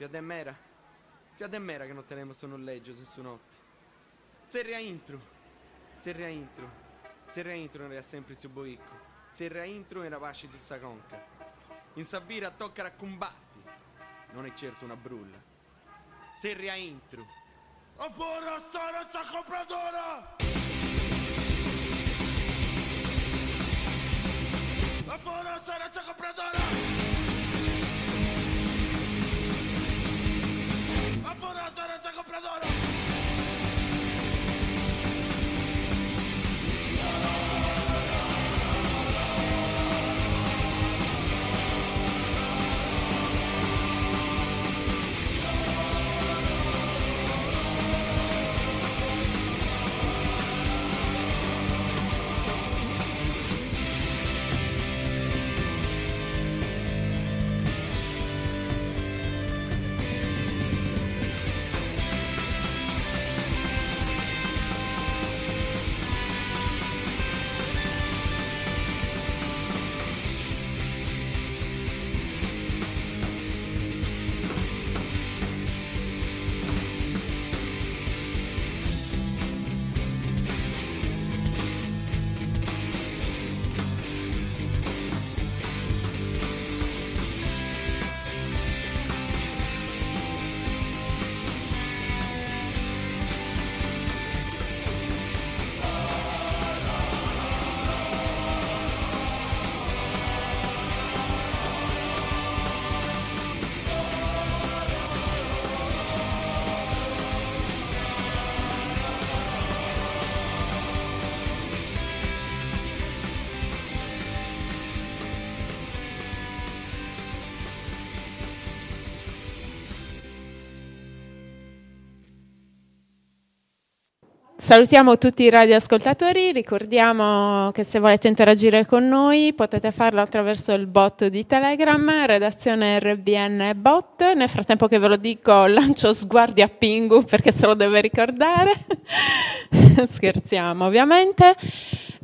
Fiademmera, fiademmera che non tenemos su noleggio se su notte. Zerria intro, zerria intro, zerria intro era sempre più boicco, zerria intro era pace si sa conca. In Savira tocca a combatti, non è certo una brulla. Zerria intro. A fuori Sara sta compradora! A fuori Salutiamo tutti i radioascoltatori, ricordiamo che se volete interagire con noi potete farlo attraverso il bot di Telegram, redazione RBN bot. Nel frattempo che ve lo dico lancio sguardi a Pingu perché se lo deve ricordare. Scherziamo ovviamente.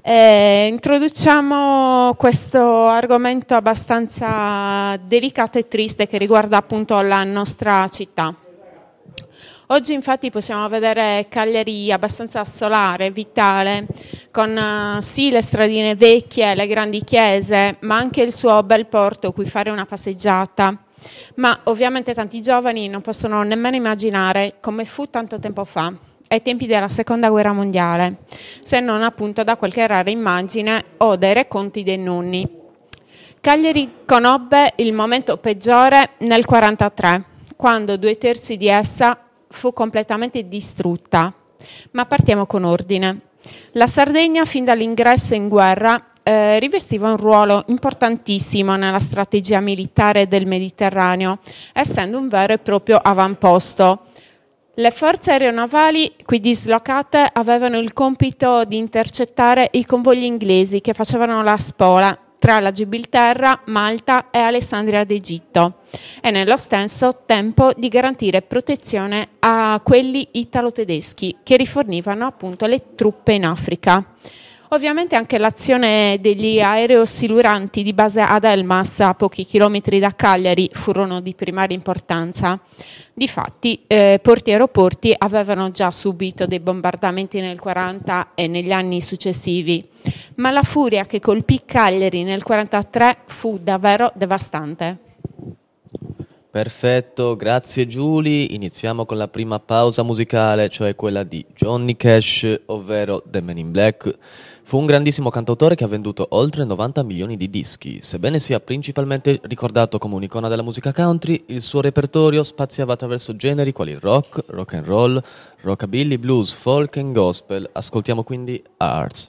Eh, introduciamo questo argomento abbastanza delicato e triste che riguarda appunto la nostra città. Oggi infatti possiamo vedere Cagliari abbastanza solare, vitale, con uh, sì le stradine vecchie, le grandi chiese, ma anche il suo bel porto cui fare una passeggiata. Ma ovviamente tanti giovani non possono nemmeno immaginare come fu tanto tempo fa, ai tempi della seconda guerra mondiale, se non appunto da qualche rara immagine o dai racconti dei nonni. Cagliari conobbe il momento peggiore nel 1943, quando due terzi di essa fu completamente distrutta. Ma partiamo con ordine. La Sardegna, fin dall'ingresso in guerra, eh, rivestiva un ruolo importantissimo nella strategia militare del Mediterraneo, essendo un vero e proprio avamposto. Le forze aeronavali qui dislocate avevano il compito di intercettare i convogli inglesi che facevano la spola tra la Gibilterra, Malta e Alessandria d'Egitto e nello stesso tempo di garantire protezione a quelli italo-tedeschi che rifornivano appunto le truppe in Africa. Ovviamente anche l'azione degli aerosiluranti di base ad Elmas, a pochi chilometri da Cagliari, furono di primaria importanza. Difatti, eh, porti e aeroporti avevano già subito dei bombardamenti nel 1940 e negli anni successivi, ma la furia che colpì Cagliari nel 1943 fu davvero devastante. Perfetto, grazie Giulia. Iniziamo con la prima pausa musicale, cioè quella di Johnny Cash, ovvero The Man in Black. Fu un grandissimo cantautore che ha venduto oltre 90 milioni di dischi. Sebbene sia principalmente ricordato come un'icona della musica country, il suo repertorio spaziava attraverso generi quali rock, rock and roll, rockabilly, blues, folk e gospel. Ascoltiamo quindi Arts.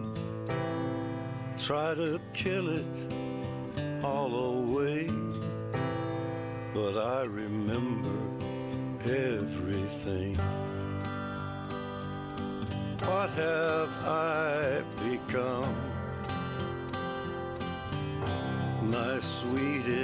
Try to kill it all away, but I remember everything. What have I become? My sweetest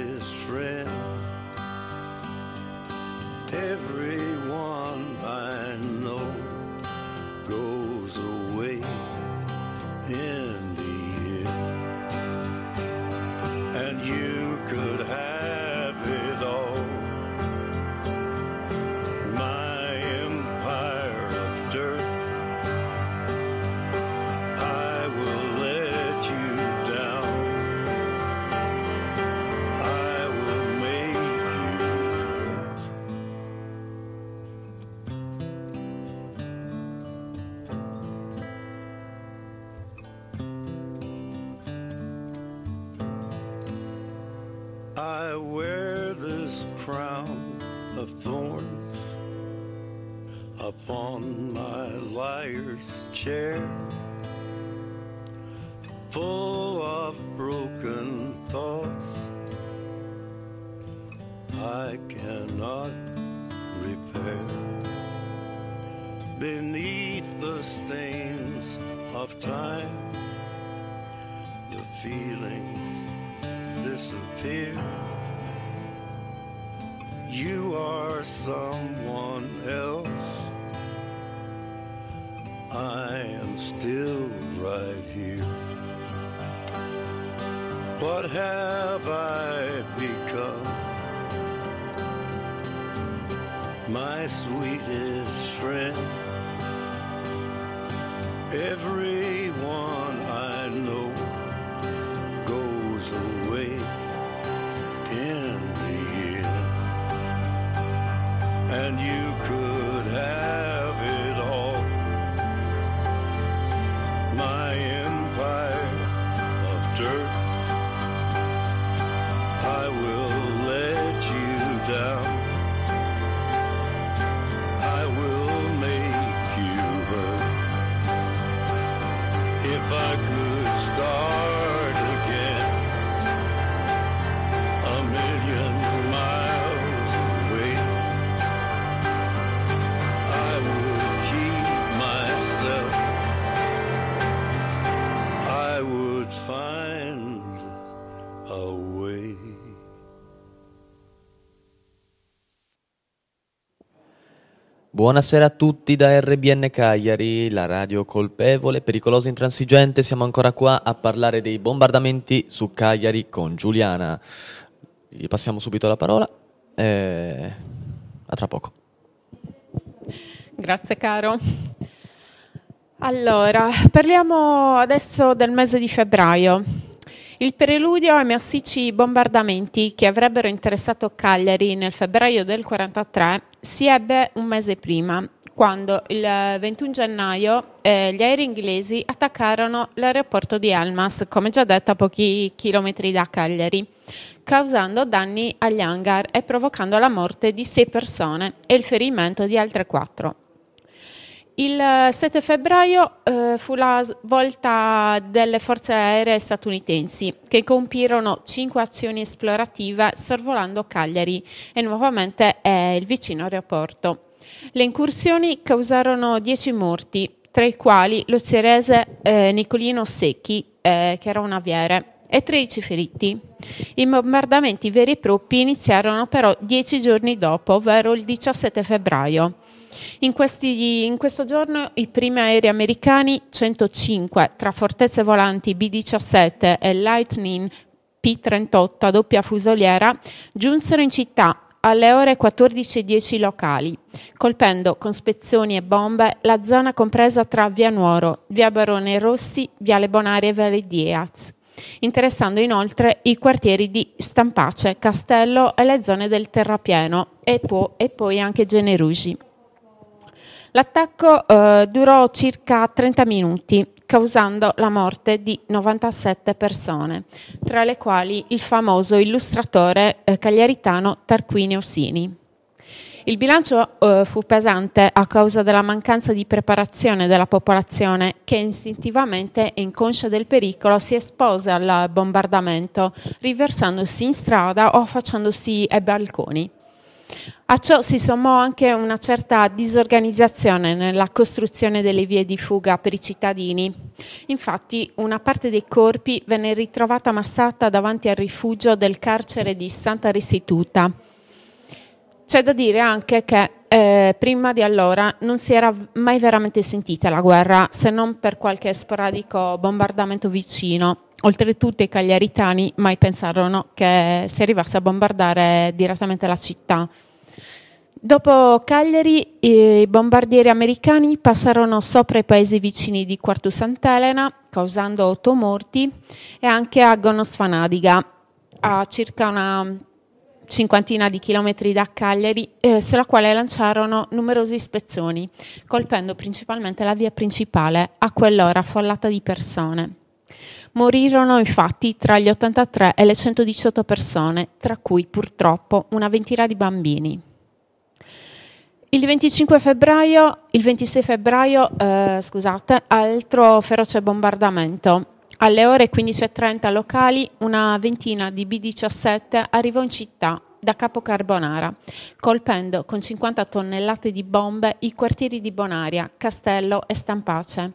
Buonasera a tutti da RBN Cagliari, la radio colpevole, pericolosa e intransigente. Siamo ancora qua a parlare dei bombardamenti su Cagliari con Giuliana. Gli passiamo subito la parola. E... A tra poco. Grazie caro. Allora, parliamo adesso del mese di febbraio. Il preludio ai massicci bombardamenti che avrebbero interessato Cagliari nel febbraio del 43 si ebbe un mese prima, quando il 21 gennaio eh, gli aerei inglesi attaccarono l'aeroporto di Elmas, come già detto a pochi chilometri da Cagliari, causando danni agli hangar e provocando la morte di sei persone e il ferimento di altre quattro. Il 7 febbraio eh, fu la volta delle forze aeree statunitensi che compirono cinque azioni esplorative sorvolando Cagliari e nuovamente eh, il vicino aeroporto. Le incursioni causarono 10 morti, tra i quali lo zerese eh, Nicolino Secchi, eh, che era un aviere, e 13 feriti. I bombardamenti veri e propri iniziarono però 10 giorni dopo, ovvero il 17 febbraio. In, questi, in, questo giorno i primi aerei americani 105 tra fortezze volanti B-17 e Lightning P-38 a doppia fusoliera giunsero in città alle ore 14.10 locali, colpendo con spezzoni e bombe la zona compresa tra Via Nuoro, Via Barone Rossi, Viale Bonaria e Viale Diaz, interessando inoltre i quartieri di Stampace, Castello e le zone del Terrapieno e, po- e poi anche Generugi. L'attacco eh, durò circa 30 minuti, causando la morte di 97 persone, tra le quali il famoso illustratore eh, cagliaritano Tarquini Orsini. Il bilancio eh, fu pesante a causa della mancanza di preparazione della popolazione che istintivamente e inconscia del pericolo si espose al bombardamento, riversandosi in strada o affacciandosi ai balconi. A ciò si sommò anche una certa disorganizzazione nella costruzione delle vie di fuga per i cittadini. Infatti una parte dei corpi venne ritrovata massata davanti al rifugio del carcere di Santa Restituta. C'è da dire anche che eh, prima di allora non si era mai veramente sentita la guerra, se non per qualche sporadico bombardamento vicino. Oltretutto i cagliaritani mai pensarono che si arrivasse a bombardare direttamente la città. Dopo Cagliari i bombardieri americani passarono sopra i paesi vicini di Quartu Sant'Elena, causando otto morti, e anche a Gonosfanadiga, a circa una cinquantina di chilometri da Cagliari, eh, sulla quale lanciarono numerosi spezzoni, colpendo principalmente la via principale, a quell'ora affollata di persone. Morirono infatti tra gli 83 e le 118 persone, tra cui purtroppo una ventina di bambini. Il 25 febbraio, il 26 febbraio, eh, scusate, altro feroce bombardamento alle ore 15.30 locali una ventina di B-17 arrivò in città da Capo Carbonara, colpendo con 50 tonnellate di bombe i quartieri di Bonaria, Castello e Stampace.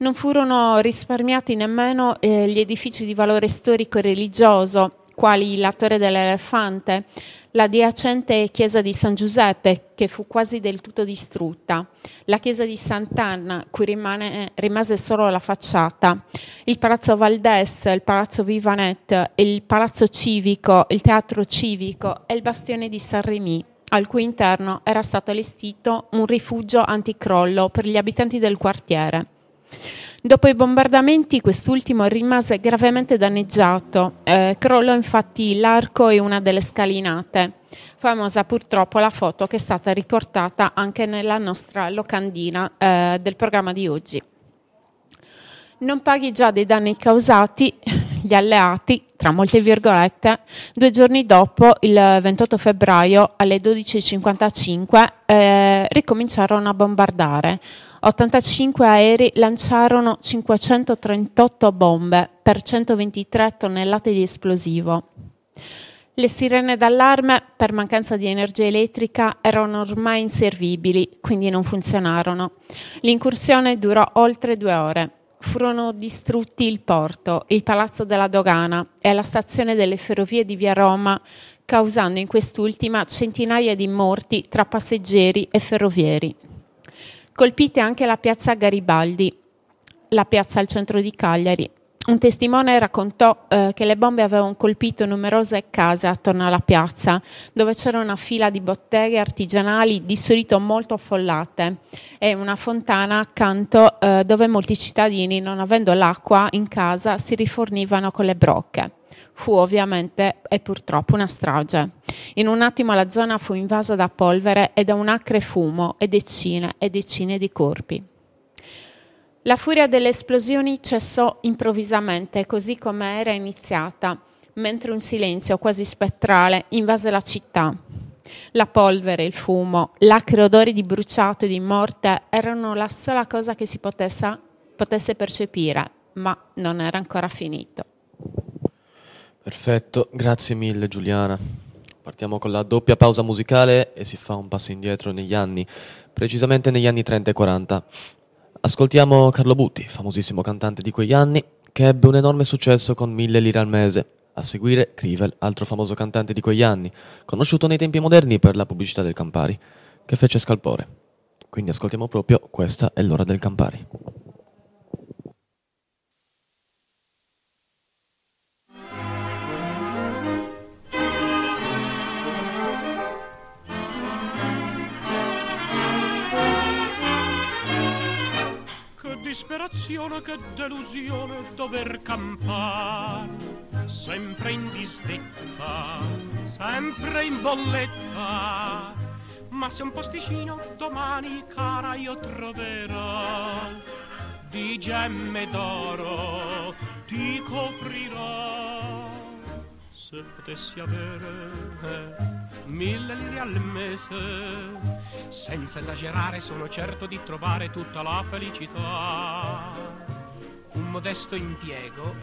Non furono risparmiati nemmeno eh, gli edifici di valore storico e religioso, quali la Torre dell'Elefante, l'adiacente chiesa di San Giuseppe, che fu quasi del tutto distrutta, la chiesa di Sant'Anna, cui rimane, rimase solo la facciata, il palazzo Valdes, il palazzo Vivanet, il palazzo civico, il teatro civico e il bastione di San Remy, al cui interno era stato allestito un rifugio anticrollo per gli abitanti del quartiere. Dopo i bombardamenti quest'ultimo rimase gravemente danneggiato, eh, crollò infatti l'arco e una delle scalinate. Famosa purtroppo la foto che è stata riportata anche nella nostra locandina eh, del programma di oggi. Non paghi già dei danni causati gli alleati, tra molte virgolette, due giorni dopo, il 28 febbraio alle 12.55, eh, ricominciarono a bombardare 85 aerei lanciarono 538 bombe per 123 tonnellate di esplosivo. Le sirene d'allarme per mancanza di energia elettrica erano ormai inservibili, quindi non funzionarono. L'incursione durò oltre due ore. Furono distrutti il porto, il palazzo della dogana e la stazione delle ferrovie di via Roma, causando in quest'ultima centinaia di morti tra passeggeri e ferrovieri. Colpite anche la piazza Garibaldi, la piazza al centro di Cagliari. Un testimone raccontò eh, che le bombe avevano colpito numerose case attorno alla piazza, dove c'era una fila di botteghe artigianali di solito molto affollate e una fontana accanto eh, dove molti cittadini, non avendo l'acqua in casa, si rifornivano con le brocche. Fu ovviamente e purtroppo una strage. In un attimo la zona fu invasa da polvere e da un acre fumo e decine e decine di corpi. La furia delle esplosioni cessò improvvisamente, così come era iniziata, mentre un silenzio quasi spettrale invase la città. La polvere, il fumo, l'acre odore di bruciato e di morte erano la sola cosa che si potesse, potesse percepire, ma non era ancora finito. Perfetto, grazie mille Giuliana. Partiamo con la doppia pausa musicale e si fa un passo indietro negli anni, precisamente negli anni 30 e 40. Ascoltiamo Carlo Butti, famosissimo cantante di quegli anni, che ebbe un enorme successo con mille lire al mese. A seguire Crivel, altro famoso cantante di quegli anni, conosciuto nei tempi moderni per la pubblicità del Campari, che fece scalpore. Quindi ascoltiamo proprio Questa è l'ora del Campari. Disperazione, che delusione dover campare sempre in disdetta, sempre in bolletta. Ma se un posticino domani, cara, io troverò, di gemme d'oro ti coprirò. Se potessi avere eh, mille lire al mese, senza esagerare sono certo di trovare tutta la felicità. Un modesto impiego,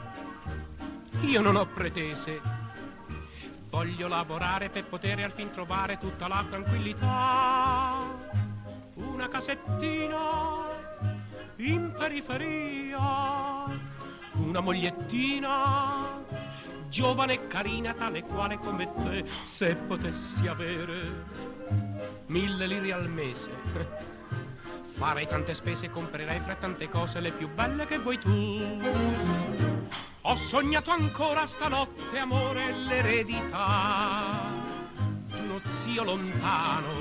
io non ho pretese, voglio lavorare per poter al fin trovare tutta la tranquillità. Una casettina in periferia, una mogliettina giovane e carina tale quale come te, se potessi avere mille lire al mese. Farei tante spese e comprerei fra tante cose le più belle che vuoi tu. Ho sognato ancora stanotte, amore, l'eredità. Uno zio lontano,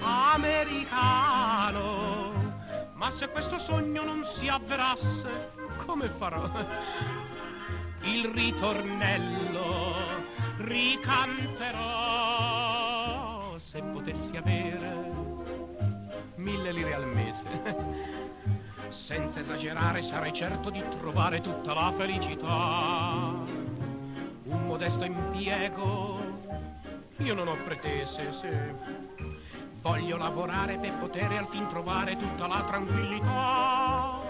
americano. Ma se questo sogno non si avverasse, come farò? Il ritornello ricanterò se potessi avere mille lire al mese. Senza esagerare sarei certo di trovare tutta la felicità. Un modesto impiego, io non ho pretese, se voglio lavorare per poter al fin trovare tutta la tranquillità.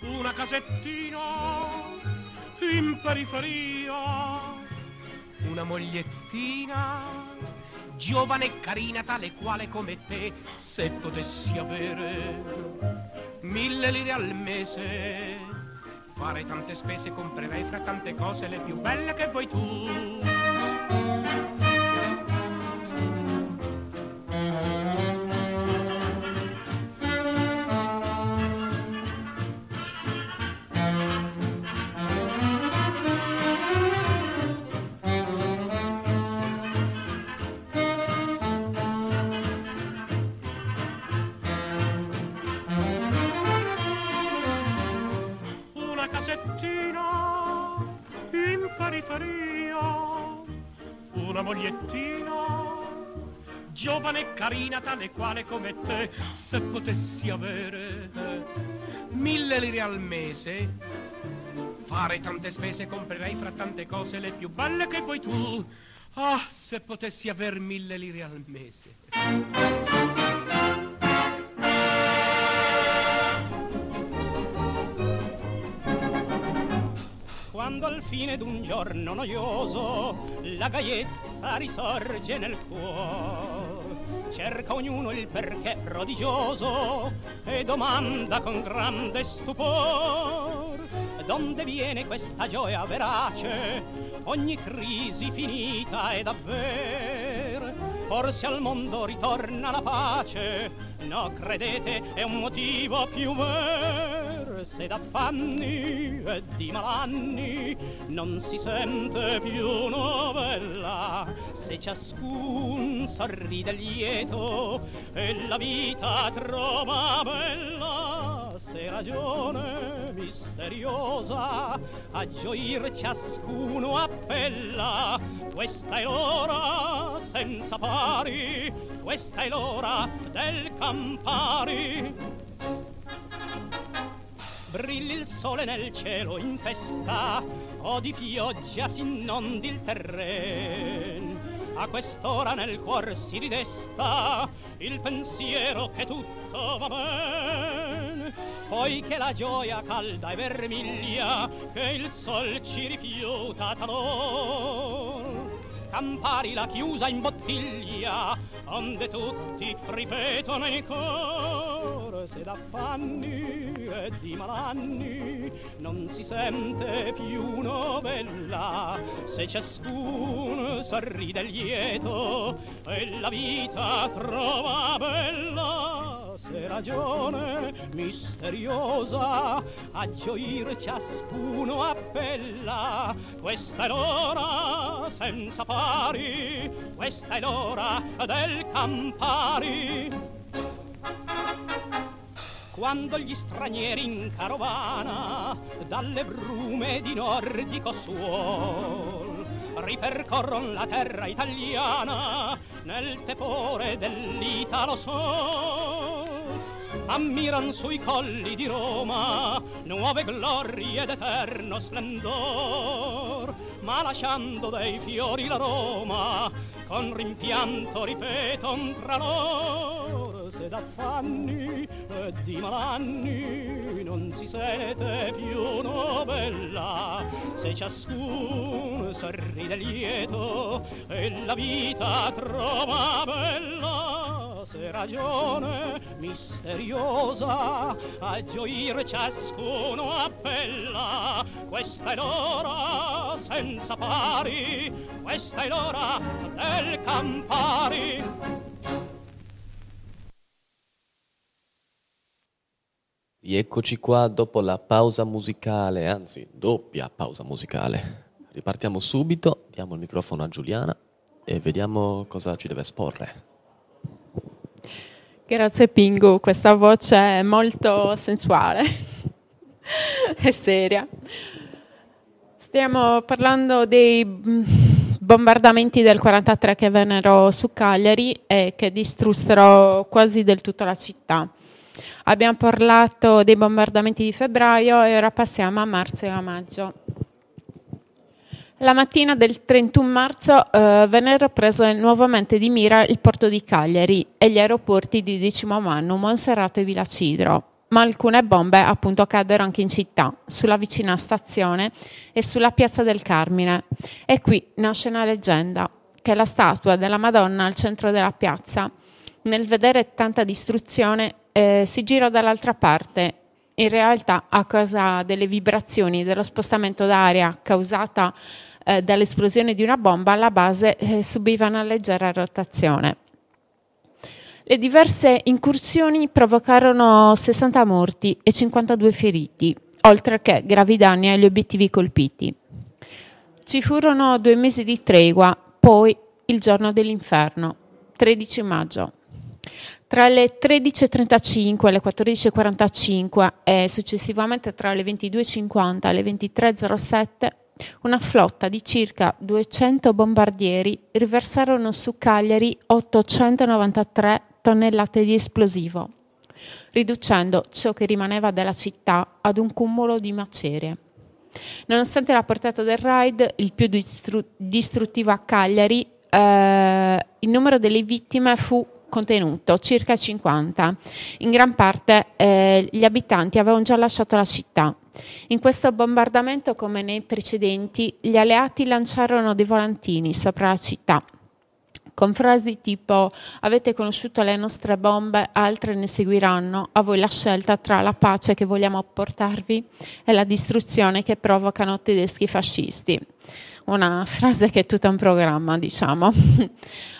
Una casettina in periferia, una mogliettina giovane e carina tale quale come te, se potessi avere mille lire al mese, fare tante spese comprerei fra tante cose le più belle che vuoi tu. Carina tale quale come te, se potessi avere mille lire al mese, fare tante spese comprerei fra tante cose le più belle che vuoi tu. Ah, se potessi aver mille lire al mese. Quando al fine d'un giorno noioso la gaiezza risorge nel cuore, cerca ognuno il perché prodigioso e domanda con grande stupor donde viene questa gioia verace, ogni crisi finita è davver, forse al mondo ritorna la pace, no credete è un motivo più ver, se d'affanni e di malanni non si sente più novella, se ciascun sorride lieto e la vita trova bella, se ragione misteriosa a gioir ciascuno appella, questa è l'ora senza pari, questa è l'ora del Campari. Brilli il sole nel cielo in festa, o di pioggia si inondi il terreno. A quest'ora nel cuor si ridesta il pensiero che tutto va bene. Poi che la gioia calda e vermiglia che il sol ci rifiuta talor. Campari la chiusa in bottiglia, onde tutti ripetono in cor, se d'affanni e di malanni non si sente più novella, se ciascuno sorride lieto e la vita trova bella, ragione misteriosa a gioir ciascuno appella, questa è l'ora senza pari, questa è l'ora del Campari. Quando gli stranieri in carovana dalle brume di nordico suol ripercorron la terra italiana nel tepore dell'Italo sol ammiran sui colli di Roma nuove glorie ed eterno splendor, ma lasciando dei fiori la Roma, con rimpianto ripeton tra loro, se d'affanni e di malanni non si sente più novella, se ciascun sorride lieto e la vita trova bella, se ragione misteriosa a gioire ciascuno appella, questa è l'ora senza pari, questa è l'ora del Campari. Rieccoci qua dopo la pausa musicale, anzi doppia pausa musicale. Ripartiamo subito, diamo il microfono a Giuliana e vediamo cosa ci deve esporre. Grazie Pingu, questa voce è molto sensuale e seria. Stiamo parlando dei mm, bombardamenti del 43 che vennero su Cagliari e che distrussero quasi del tutto la città. Abbiamo parlato dei bombardamenti di febbraio e ora passiamo a marzo e a maggio. La mattina del 31 marzo eh, vennero prese nuovamente di mira il porto di Cagliari e gli aeroporti di Decimomannu, Monserrato e Villacidro, ma alcune bombe appunto caddero anche in città, sulla vicina stazione e sulla piazza del Carmine. E qui nasce una leggenda, che la statua della Madonna al centro della piazza, nel vedere tanta distruzione, eh, si gira dall'altra parte. In realtà, a causa delle vibrazioni dello spostamento d'aria causata eh, dall'esplosione di una bomba, la base eh, subiva una leggera rotazione. Le diverse incursioni provocarono 60 morti e 52 feriti, oltre che gravi danni agli obiettivi colpiti. Ci furono due mesi di tregua, poi il giorno dell'inferno, 13 maggio. Tra le 13.35 e le 14.45 e successivamente tra le 22.50 e le 23.07 una flotta di circa 200 bombardieri riversarono su Cagliari 893 tonnellate di esplosivo, riducendo ciò che rimaneva della città ad un cumulo di macerie. Nonostante la portata del raid, il più distru- distruttivo a Cagliari, eh, il numero delle vittime fu contenuto, circa 50. In gran parte eh, gli abitanti avevano già lasciato la città. In questo bombardamento, come nei precedenti, gli alleati lanciarono dei volantini sopra la città con frasi tipo avete conosciuto le nostre bombe, altre ne seguiranno, a voi la scelta tra la pace che vogliamo portarvi e la distruzione che provocano tedeschi fascisti. Una frase che è tutta un programma, diciamo.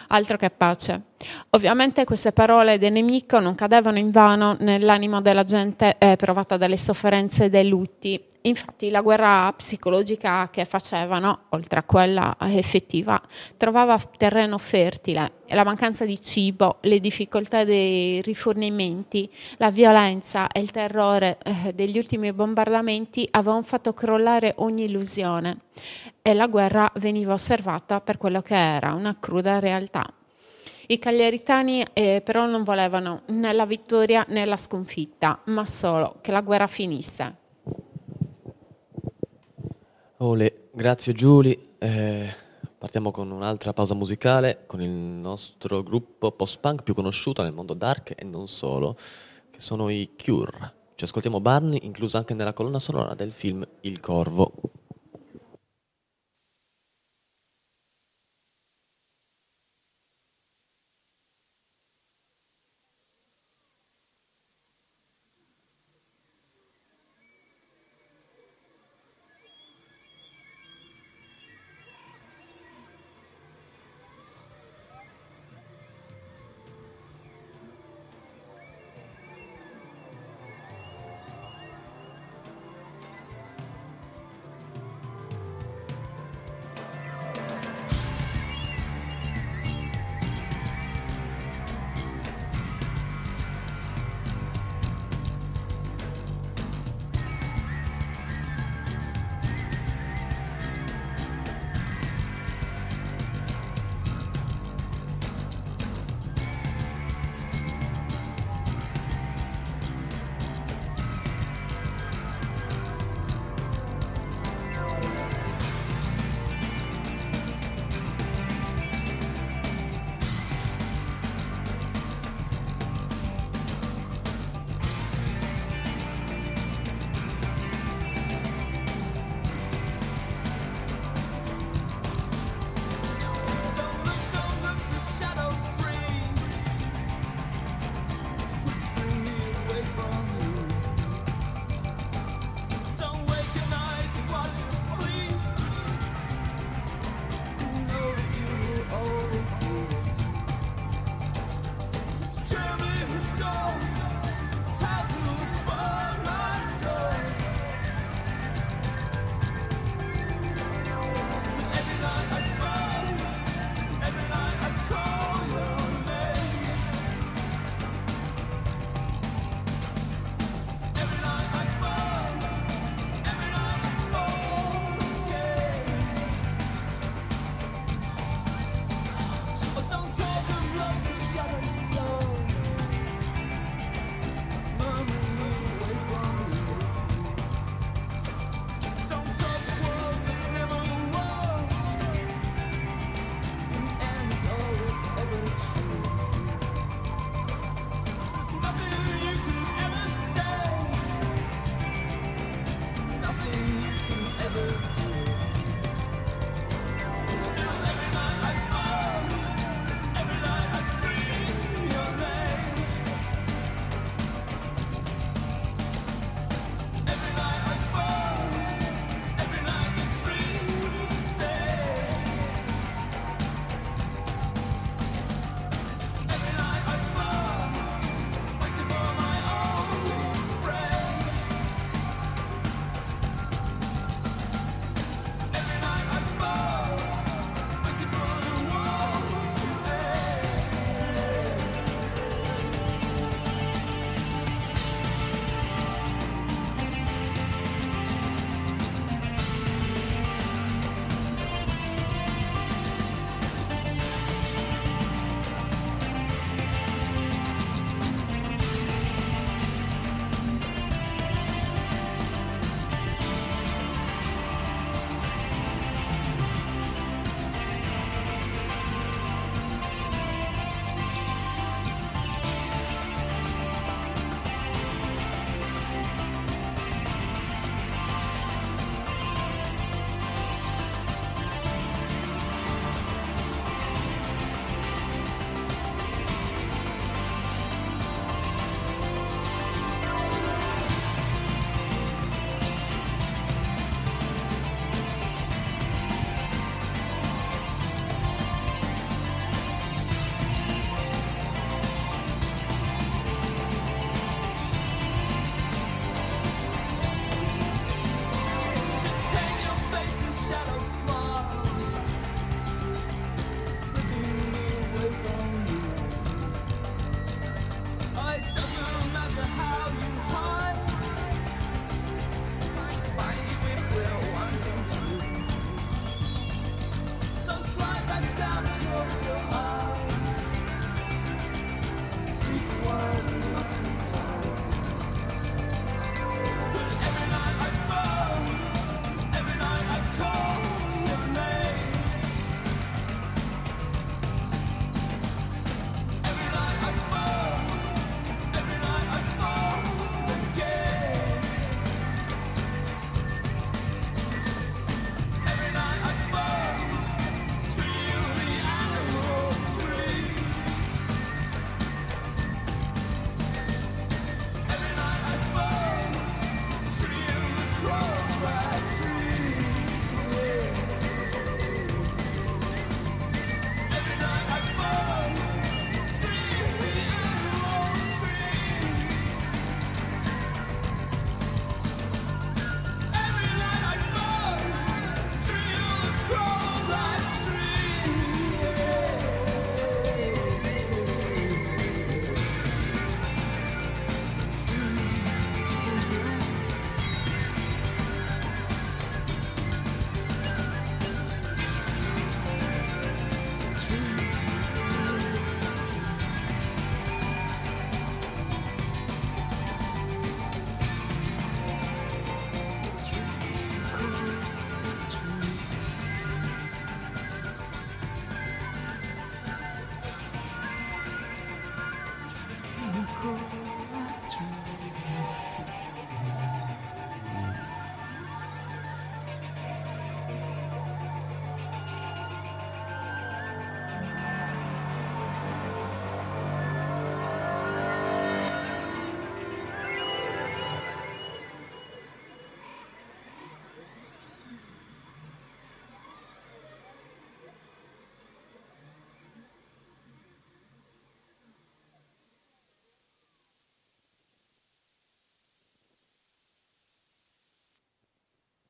Altro che pace. Ovviamente queste parole del nemico non cadevano in vano nell'animo della gente eh, provata dalle sofferenze e dai lutti. Infatti la guerra psicologica che facevano, oltre a quella effettiva, trovava terreno fertile la mancanza di cibo, le difficoltà dei rifornimenti, la violenza e il terrore eh, degli ultimi bombardamenti avevano fatto crollare ogni illusione e la guerra veniva osservata per quello che era, una cruda realtà. I cagliaritani eh, però non volevano né la vittoria né la sconfitta, ma solo che la guerra finisse. Ole, grazie Giulia. Eh, partiamo con un'altra pausa musicale con il nostro gruppo post-punk più conosciuto nel mondo dark e non solo, che sono i Cure. Ci ascoltiamo Barney, inclusa anche nella colonna sonora del film Il Corvo.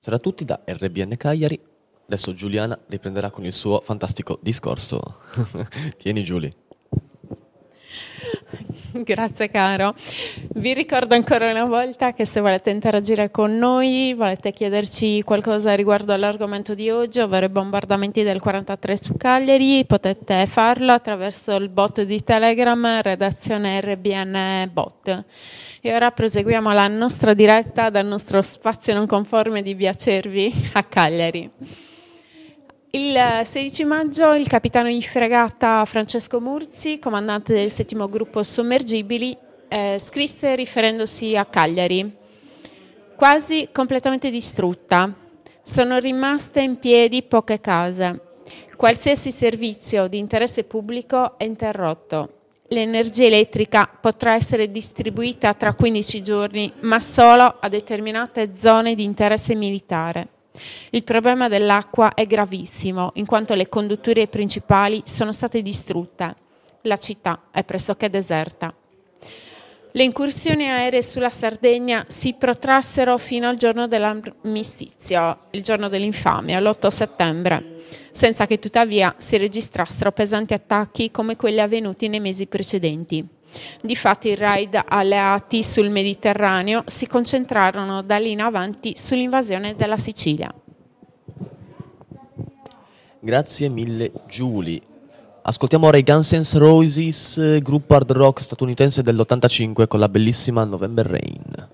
Buonasera a tutti da RBN Cagliari. Adesso Giuliana riprenderà con il suo fantastico discorso. Tieni Giulia. Grazie caro. Vi ricordo ancora una volta che se volete interagire con noi, volete chiederci qualcosa riguardo all'argomento di oggi, ovvero i bombardamenti del 43 su Cagliari, potete farlo attraverso il bot di Telegram, redazione RBN bot. E ora proseguiamo la nostra diretta dal nostro spazio non conforme di Via Cervi a Cagliari. Il 16 maggio il capitano di fregata Francesco Murzi, comandante del settimo gruppo sommergibili, eh, scrisse riferendosi a Cagliari, quasi completamente distrutta. Sono rimaste in piedi poche case. Qualsiasi servizio di interesse pubblico è interrotto. L'energia elettrica potrà essere distribuita tra 15 giorni, ma solo a determinate zone di interesse militare. Il problema dell'acqua è gravissimo, in quanto le condutture principali sono state distrutte. La città è pressoché deserta. Le incursioni aeree sulla Sardegna si protrassero fino al giorno dell'armistizio, il giorno dell'infamia, l'8 settembre, senza che tuttavia si registrassero pesanti attacchi come quelli avvenuti nei mesi precedenti. Difatti i raid alleati sul Mediterraneo si concentrarono da lì in avanti sull'invasione della Sicilia. Grazie mille Giulia. Ascoltiamo ora i Guns N' Roses, gruppo hard rock statunitense dell'85 con la bellissima November Rain.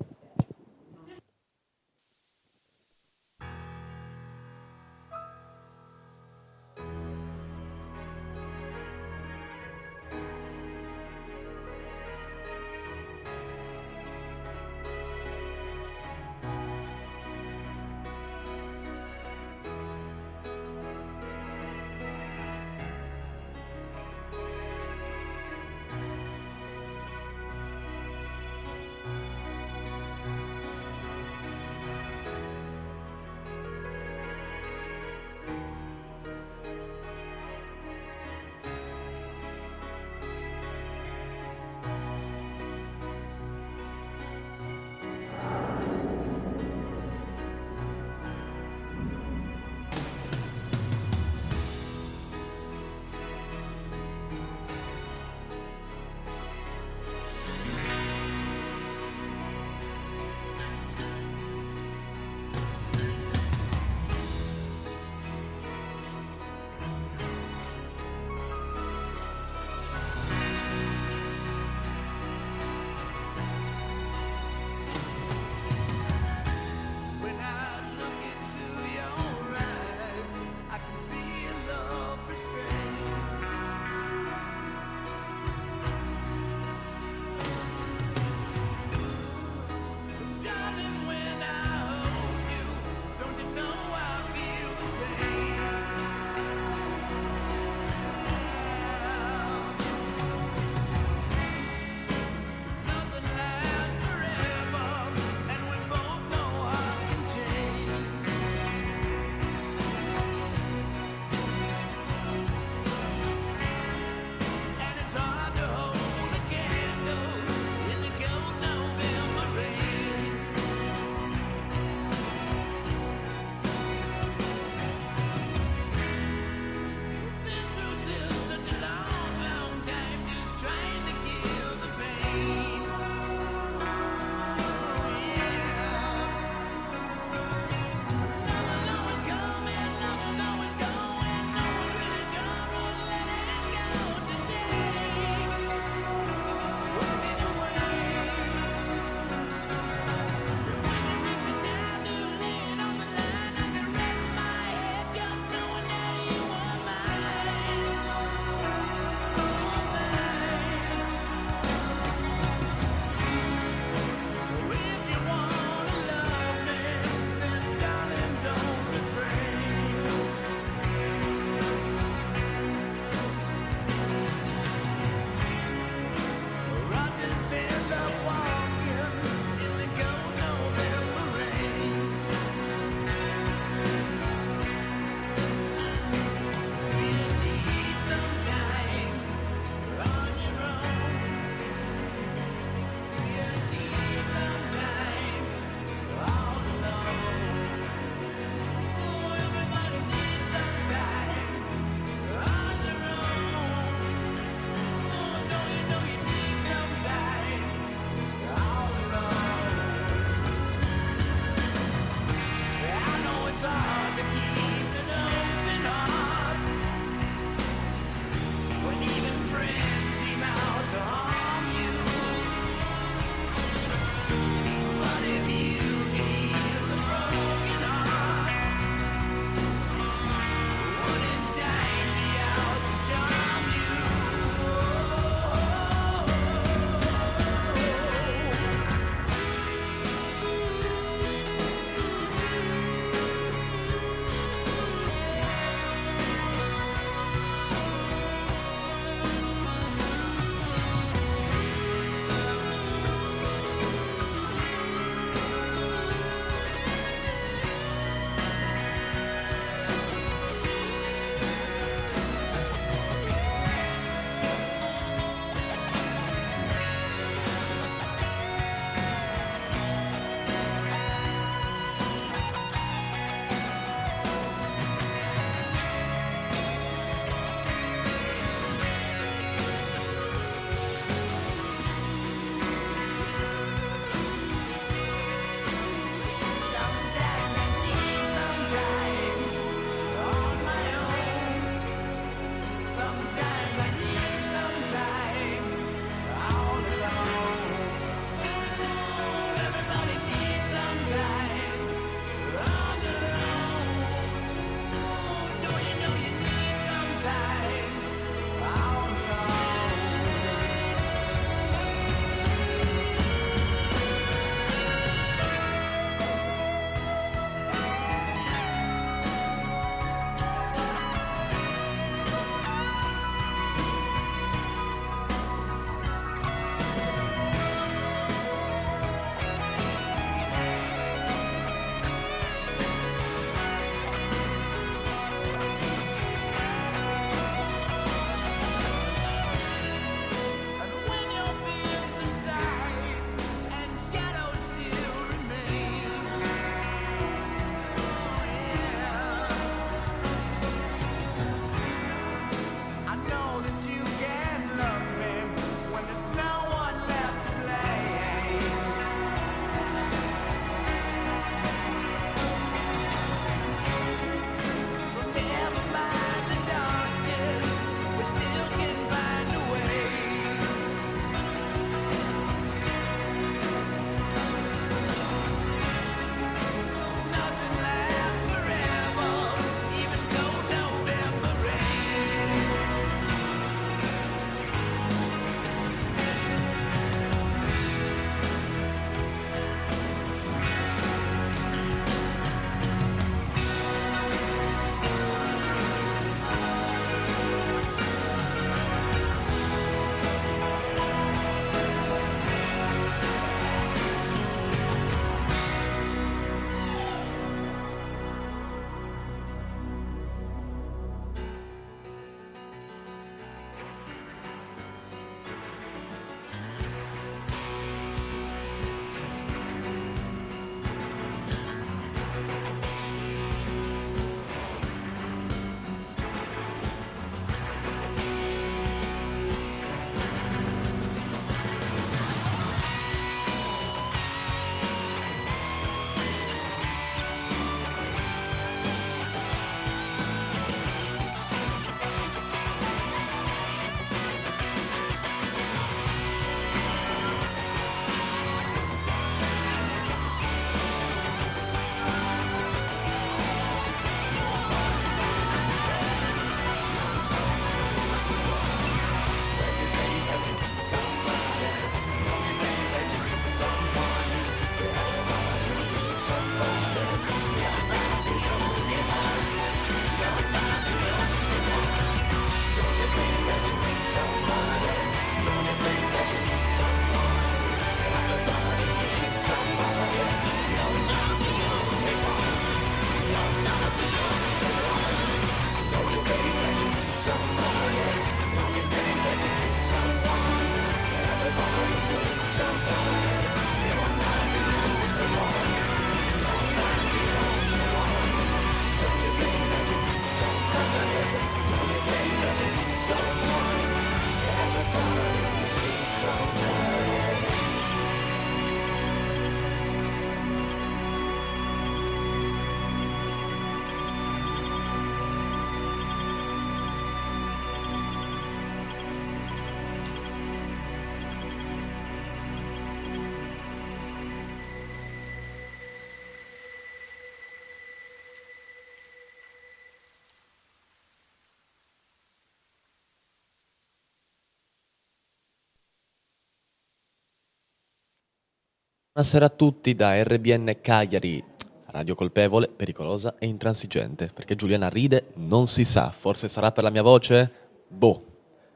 Buonasera a tutti da RBN Cagliari, radio colpevole, pericolosa e intransigente. Perché Giuliana ride, non si sa, forse sarà per la mia voce? Boh.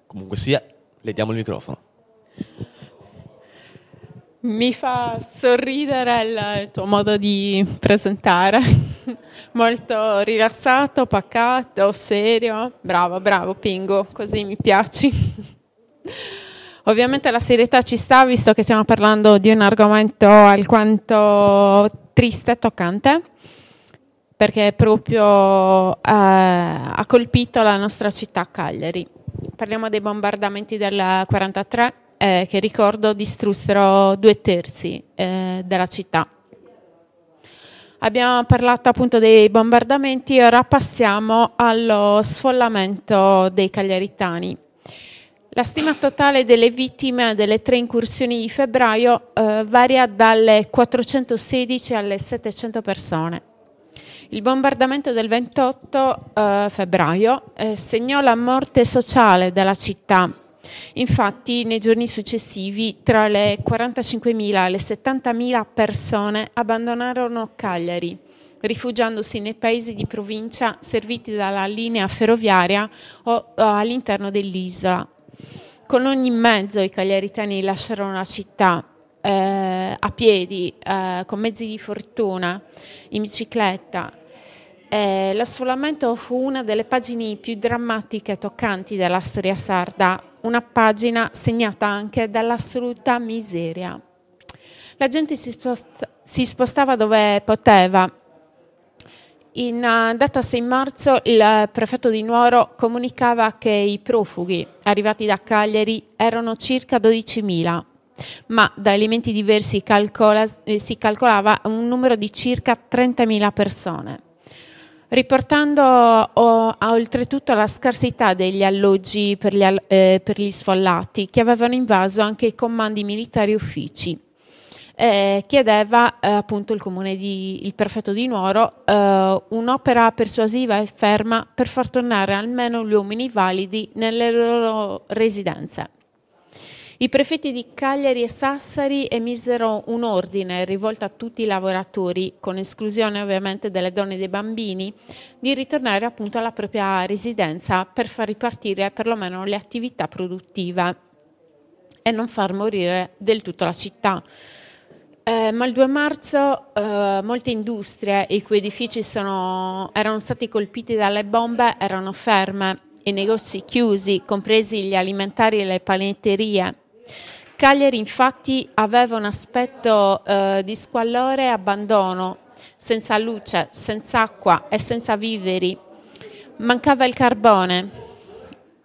Comunque sia, le diamo il microfono. Mi fa sorridere il, tuo modo di presentare, molto rilassato, pacato, serio. Bravo, bravo Pingo, così mi piaci. Ovviamente la serietà ci sta, visto che stiamo parlando di un argomento alquanto triste e toccante, perché proprio eh, ha colpito la nostra città Cagliari. Parliamo dei bombardamenti del 1943 eh, che ricordo distrussero due terzi eh, della città. Abbiamo parlato appunto dei bombardamenti, ora passiamo allo sfollamento dei cagliaritani. La stima totale delle vittime delle tre incursioni di febbraio eh, varia dalle 416 alle 700 persone. Il bombardamento del 28 eh, febbraio eh, segnò la morte sociale della città. Infatti, nei giorni successivi, tra le 45.000 e le 70.000 persone abbandonarono Cagliari, rifugiandosi nei paesi di provincia serviti dalla linea ferroviaria o all'interno dell'isola. Con ogni mezzo i cagliaritani lasciarono la città eh, a piedi, eh, con mezzi di fortuna, in bicicletta. Eh, lo sfollamento fu una delle pagine più drammatiche e toccanti della storia sarda, una pagina segnata anche dall'assoluta miseria. La gente si, sposta, si spostava dove poteva, in uh, data 6 marzo il prefetto di Nuoro comunicava che i profughi arrivati da Cagliari erano circa 12.000, ma da elementi diversi calcola, eh, si calcolava un numero di circa 30.000 persone. Riportando oh, oltretutto la scarsità degli alloggi per gli, eh, per gli sfollati che avevano invaso anche i comandi militari uffici eh, chiedeva eh, appunto il comune di, il prefetto di Nuoro eh, un'opera persuasiva e ferma per far tornare almeno gli uomini validi nelle loro residenze. I prefetti di Cagliari e Sassari emisero un ordine rivolto a tutti i lavoratori, con esclusione ovviamente delle donne e dei bambini, di ritornare appunto alla propria residenza per far ripartire perlomeno le attività produttive e non far morire del tutto la città. Eh, ma il 2 marzo eh, molte industrie i cui edifici sono, erano stati colpiti dalle bombe erano ferme, i negozi chiusi, compresi gli alimentari e le panetterie. Cagliari infatti aveva un aspetto eh, di squallore e abbandono, senza luce, senza acqua e senza viveri. Mancava il carbone,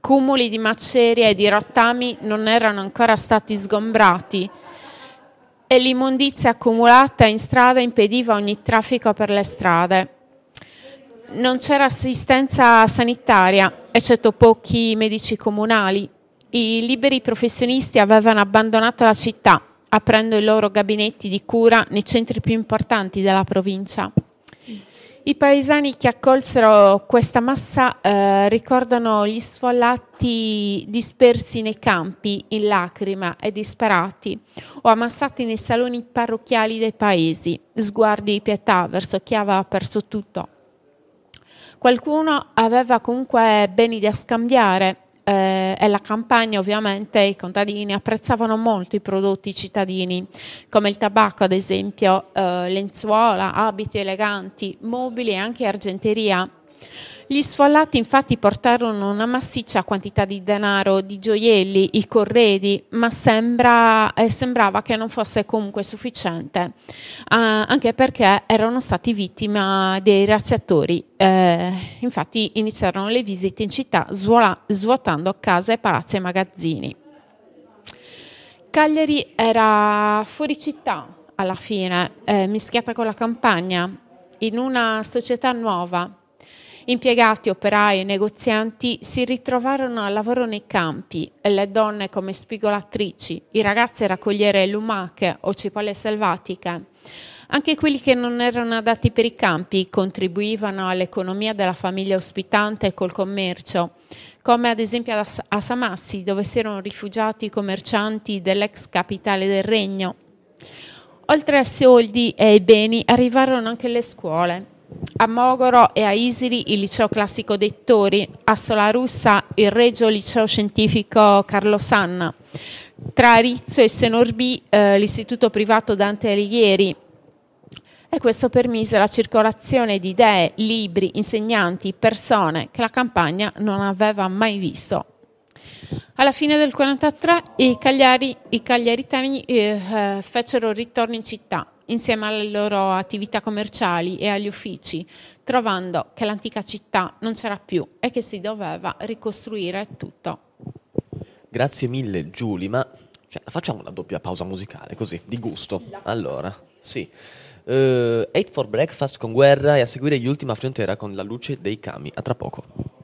cumuli di macerie e di rottami non erano ancora stati sgombrati e l'immondizia accumulata in strada impediva ogni traffico per le strade. Non c'era assistenza sanitaria, eccetto pochi medici comunali. I liberi professionisti avevano abbandonato la città, aprendo i loro gabinetti di cura nei centri più importanti della provincia. I paesani che accolsero questa massa eh, ricordano gli sfollati dispersi nei campi in lacrima e disperati o ammassati nei saloni parrocchiali dei paesi, sguardi di pietà verso chi aveva perso tutto. Qualcuno aveva comunque beni da scambiare eh, e la campagna ovviamente i contadini apprezzavano molto i prodotti cittadini, come il tabacco ad esempio, eh, lenzuola, abiti eleganti, mobili e anche argenteria. Gli sfollati infatti portarono una massiccia quantità di denaro, di gioielli, i corredi, ma sembra, eh, sembrava che non fosse comunque sufficiente, eh, anche perché erano stati vittime dei razziatori. Eh, infatti iniziarono le visite in città svuola, svuotando case, palazzi e magazzini. Cagliari era fuori città alla fine, eh, mischiata con la campagna, in una società nuova Impiegati, operai e negozianti si ritrovarono al lavoro nei campi, e le donne come spigolatrici, i ragazzi a raccogliere lumache o cipolle selvatiche. Anche quelli che non erano adatti per i campi contribuivano all'economia della famiglia ospitante col commercio, come ad esempio a Samassi, dove si erano rifugiati i commercianti dell'ex capitale del regno. Oltre ai soldi e ai beni arrivarono anche le scuole a Mogoro e a Isili il liceo classico Dettori, a Solarussa il Regio Liceo Scientifico Carlo Sanna, tra Rizzo e Senorbì eh, l'istituto privato Dante Alighieri. E questo permise la circolazione di idee, libri, insegnanti, persone che la campagna non aveva mai visto. Alla fine del 1943 i, Cagliari, i cagliaritani eh, eh fecero ritorno in città insieme alle loro attività commerciali e agli uffici, trovando che l'antica città non c'era più e che si doveva ricostruire tutto. Grazie mille Giulia, ma cioè, facciamo una doppia pausa musicale, così, di gusto. Allora, sì. Uh, Eight for Breakfast con Guerra e a seguire gli Ultima Frontiera con La Luce dei Cami. A tra poco.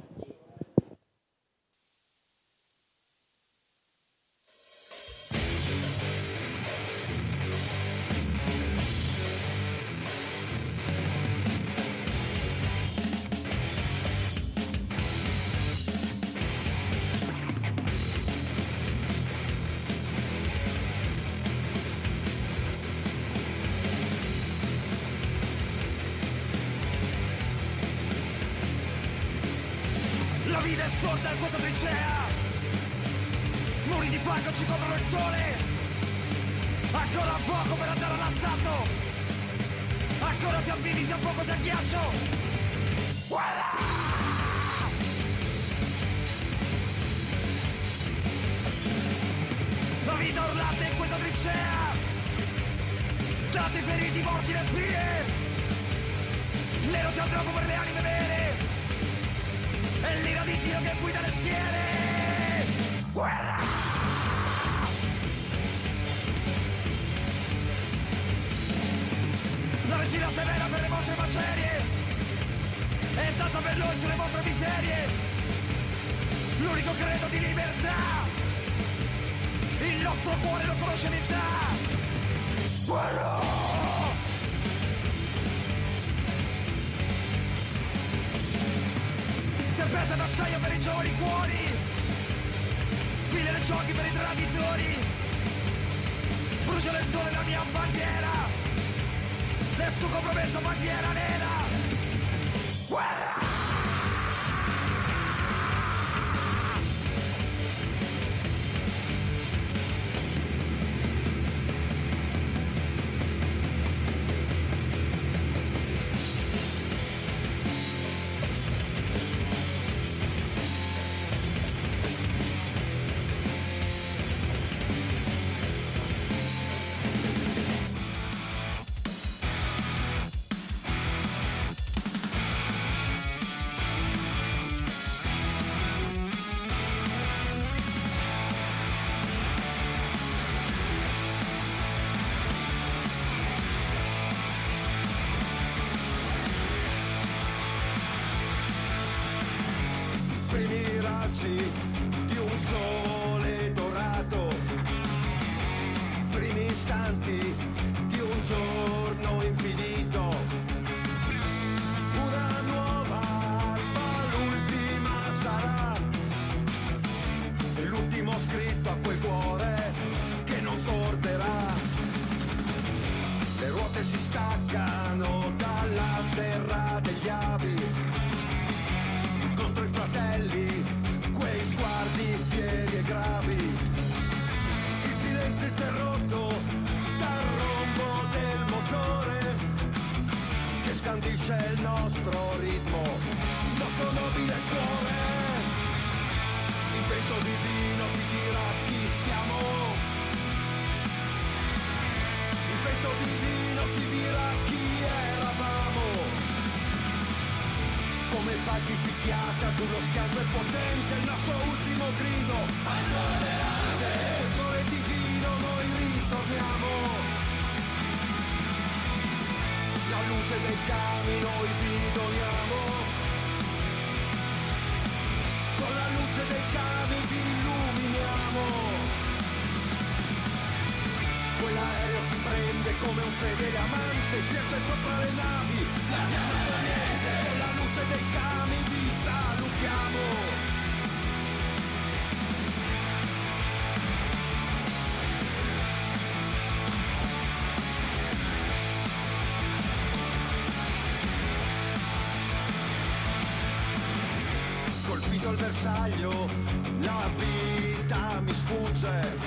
Mi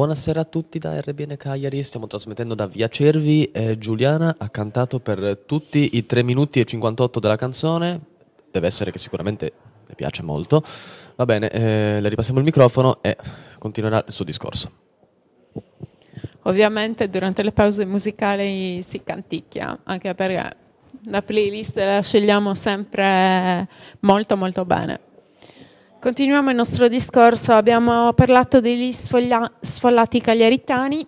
Buonasera a tutti da RBN Cagliari, stiamo trasmettendo da Via Cervi e Giuliana ha cantato per tutti i 3 minuti e 58 della canzone, deve essere che sicuramente le piace molto. Va bene, eh, le ripassiamo il microfono e continuerà il suo discorso. Ovviamente durante le pause musicali si canticchia, anche perché la playlist la scegliamo sempre molto molto bene. Continuiamo il nostro discorso, abbiamo parlato degli sfoglia- sfollati cagliaritani,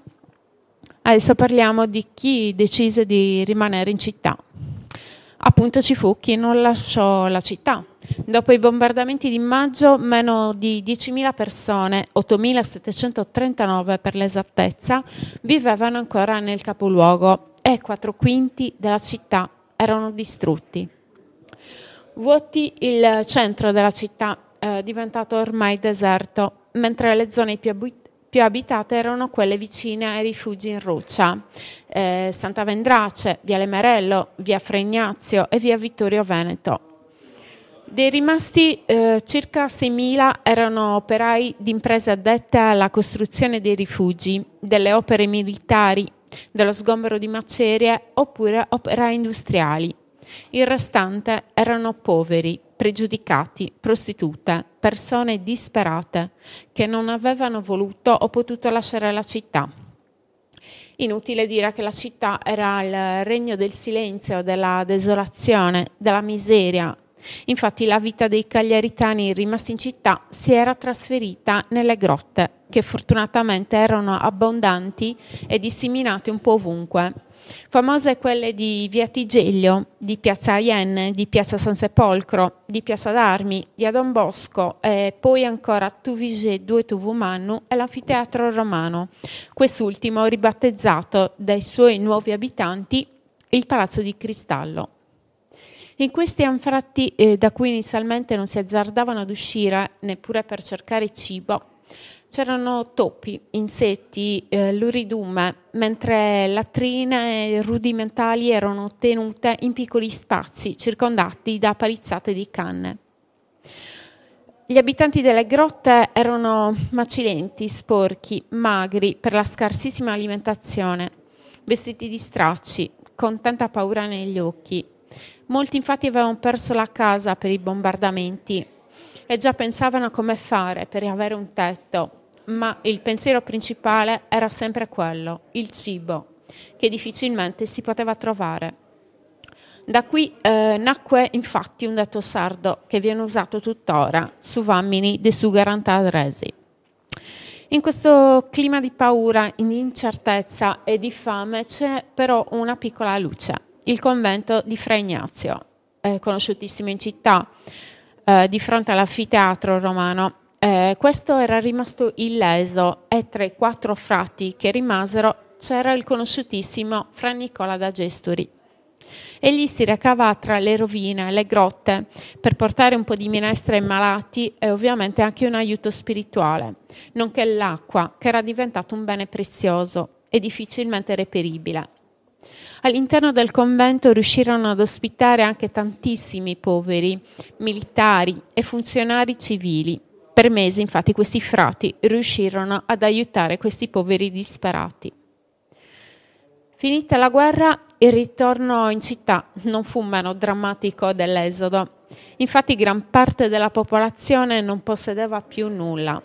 adesso parliamo di chi decise di rimanere in città. Appunto ci fu chi non lasciò la città. Dopo i bombardamenti di maggio, meno di 10.000 persone, 8.739 per l'esattezza, vivevano ancora nel capoluogo e quattro quinti della città erano distrutti. Vuoti il centro della città, eh, diventato ormai deserto, mentre le zone più, abu- più abitate erano quelle vicine ai rifugi in roccia, eh, Santa Vendrace, via Lemerello, via Fregnazio e via Vittorio Veneto. Dei rimasti eh, circa 6.000 erano operai di imprese addette alla costruzione dei rifugi, delle opere militari, dello sgombero di macerie oppure operai industriali. Il restante erano poveri, pregiudicati, prostitute, persone disperate che non avevano voluto o potuto lasciare la città. Inutile dire che la città era il regno del silenzio, della desolazione, della miseria. Infatti la vita dei cagliaritani rimasti in città si era trasferita nelle grotte, che fortunatamente erano abbondanti e disseminate un po' ovunque. Famose quelle di Via Tigeglio, di Piazza Aienne, di Piazza San Sepolcro, di Piazza d'Armi, di Adon Bosco e poi ancora Tuvigé Due Tuvumannu e l'anfiteatro romano, quest'ultimo ribattezzato dai suoi nuovi abitanti il Palazzo di Cristallo. In questi anfratti eh, da cui inizialmente non si azzardavano ad uscire neppure per cercare cibo, c'erano topi, insetti, eh, luridume, mentre latrine rudimentali erano tenute in piccoli spazi circondati da palizzate di canne. Gli abitanti delle grotte erano macilenti, sporchi, magri per la scarsissima alimentazione, vestiti di stracci, con tanta paura negli occhi. Molti infatti avevano perso la casa per i bombardamenti e già pensavano a come fare per avere un tetto, ma il pensiero principale era sempre quello, il cibo, che difficilmente si poteva trovare. Da qui eh, nacque infatti un detto sardo che viene usato tuttora su Vammini de su Garantadresi. In questo clima di paura, di incertezza e di fame c'è però una piccola luce, il convento di Fra Ignazio, eh, conosciutissimo in città, eh, di fronte all'anfiteatro romano, eh, questo era rimasto illeso e tra i quattro frati che rimasero c'era il conosciutissimo Fra Nicola da Gesturi. Egli si recava tra le rovine le grotte per portare un po' di minestra ai malati e ovviamente anche un aiuto spirituale, nonché l'acqua, che era diventato un bene prezioso e difficilmente reperibile. All'interno del convento riuscirono ad ospitare anche tantissimi poveri, militari e funzionari civili. Per mesi, infatti, questi frati riuscirono ad aiutare questi poveri disperati. Finita la guerra, il ritorno in città non fu meno drammatico dell'esodo. Infatti gran parte della popolazione non possedeva più nulla,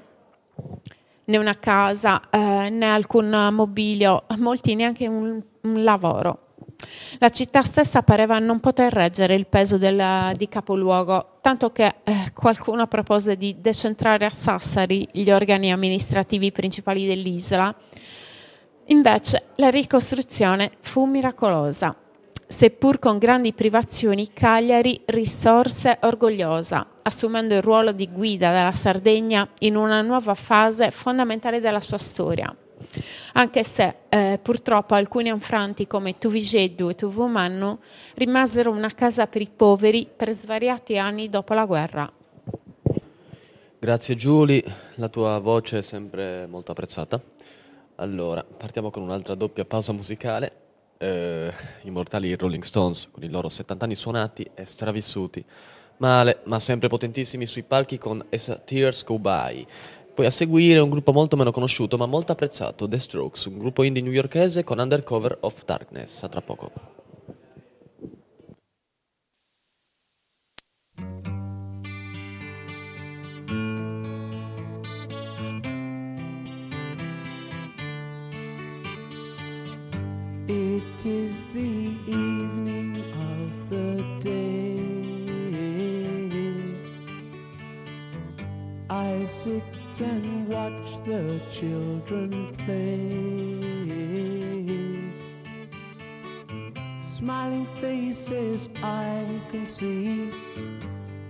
né una casa, eh, né alcun mobilio, molti neanche un, un, lavoro. La città stessa pareva non poter reggere il peso del, di capoluogo, tanto che eh, qualcuno propose di decentrare a Sassari gli organi amministrativi principali dell'isola Invece la ricostruzione fu miracolosa. Seppur con grandi privazioni, Cagliari risorse orgogliosa, assumendo il ruolo di guida della Sardegna in una nuova fase fondamentale della sua storia. Anche se eh, purtroppo alcuni anfranti come Tuvigeddu e Tuvumannu rimasero una casa per i poveri per svariati anni dopo la guerra. Grazie Giulia, la tua voce è sempre molto apprezzata. Allora, partiamo con un'altra doppia pausa musicale. Eh, immortali Rolling Stones con i loro 70 anni suonati e stravissuti. Male, ma sempre potentissimi sui palchi con Tears Go By. Poi a seguire un gruppo molto meno conosciuto ma molto apprezzato, The Strokes, un gruppo indie newyorkese con Undercover of Darkness. A tra poco. It is the evening of the day. I sit and watch the children play. Smiling faces I can see,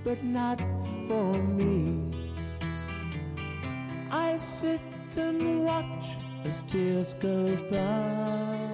but not for me. I sit and watch as tears go by.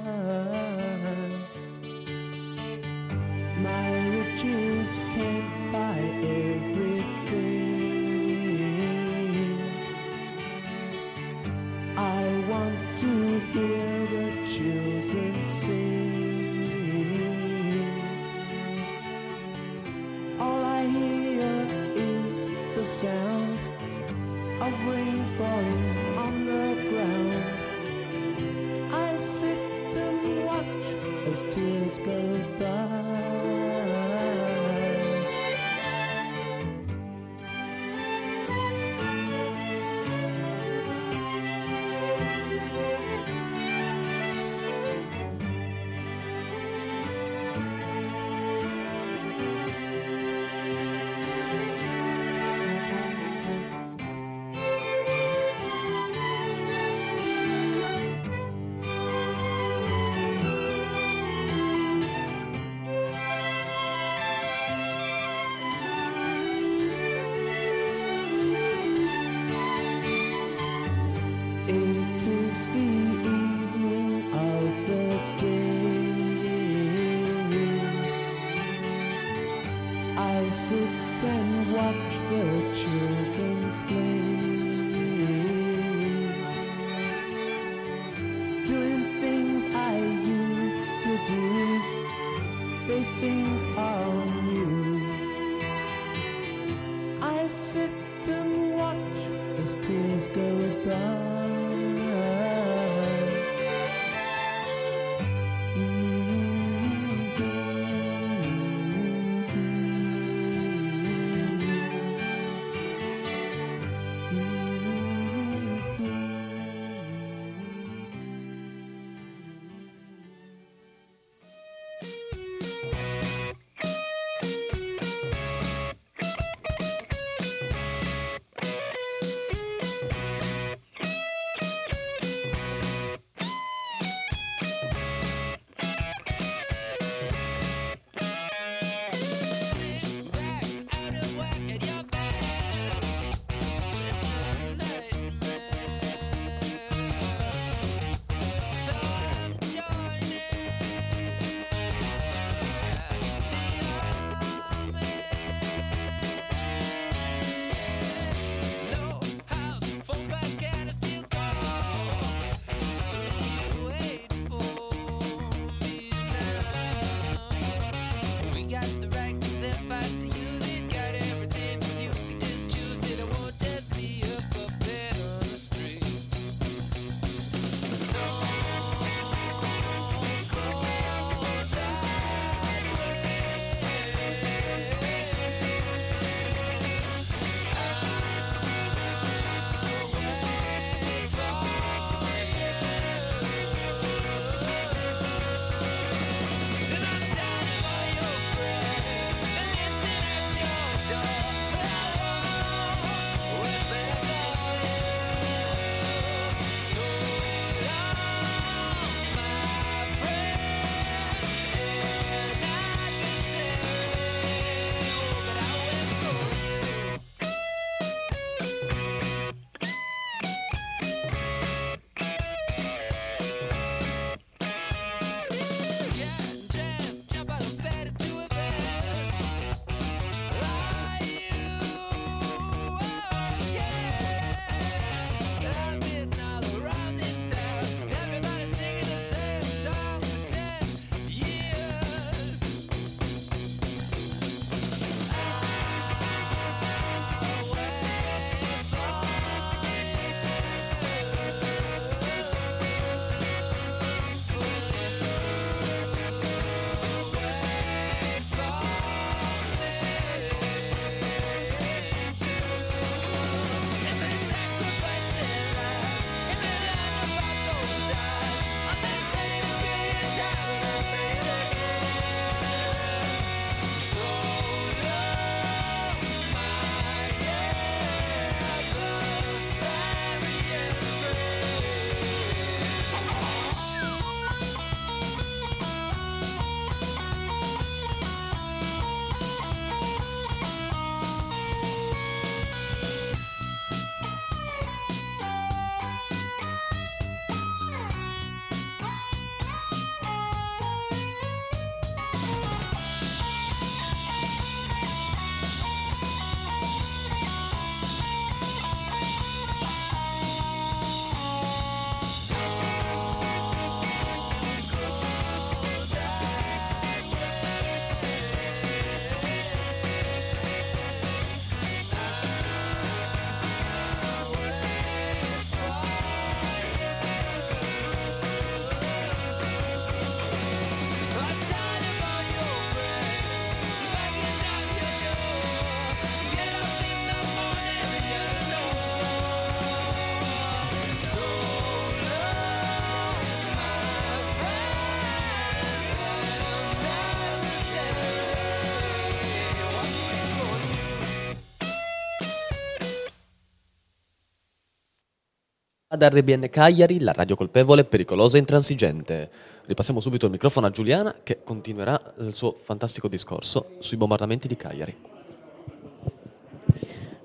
Ad RBN Cagliari, la radio colpevole, pericolosa e intransigente. Ripassiamo subito il microfono a Giuliana che continuerà il suo fantastico discorso sui bombardamenti di Cagliari.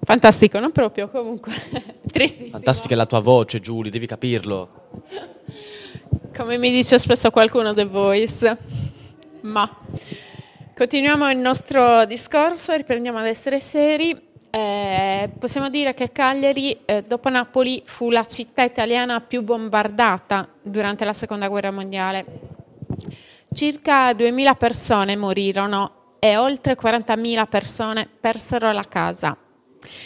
Fantastico, non proprio, comunque. Tristissimo. Fantastica è la tua voce, Giulia, devi capirlo. Come mi dice spesso qualcuno The Voice. Ma continuiamo il nostro discorso, riprendiamo ad essere seri. Eh, possiamo dire che Cagliari, eh, dopo Napoli, fu la città italiana più bombardata durante la seconda guerra mondiale. Circa 2.000 persone morirono e oltre 40.000 persone persero la casa.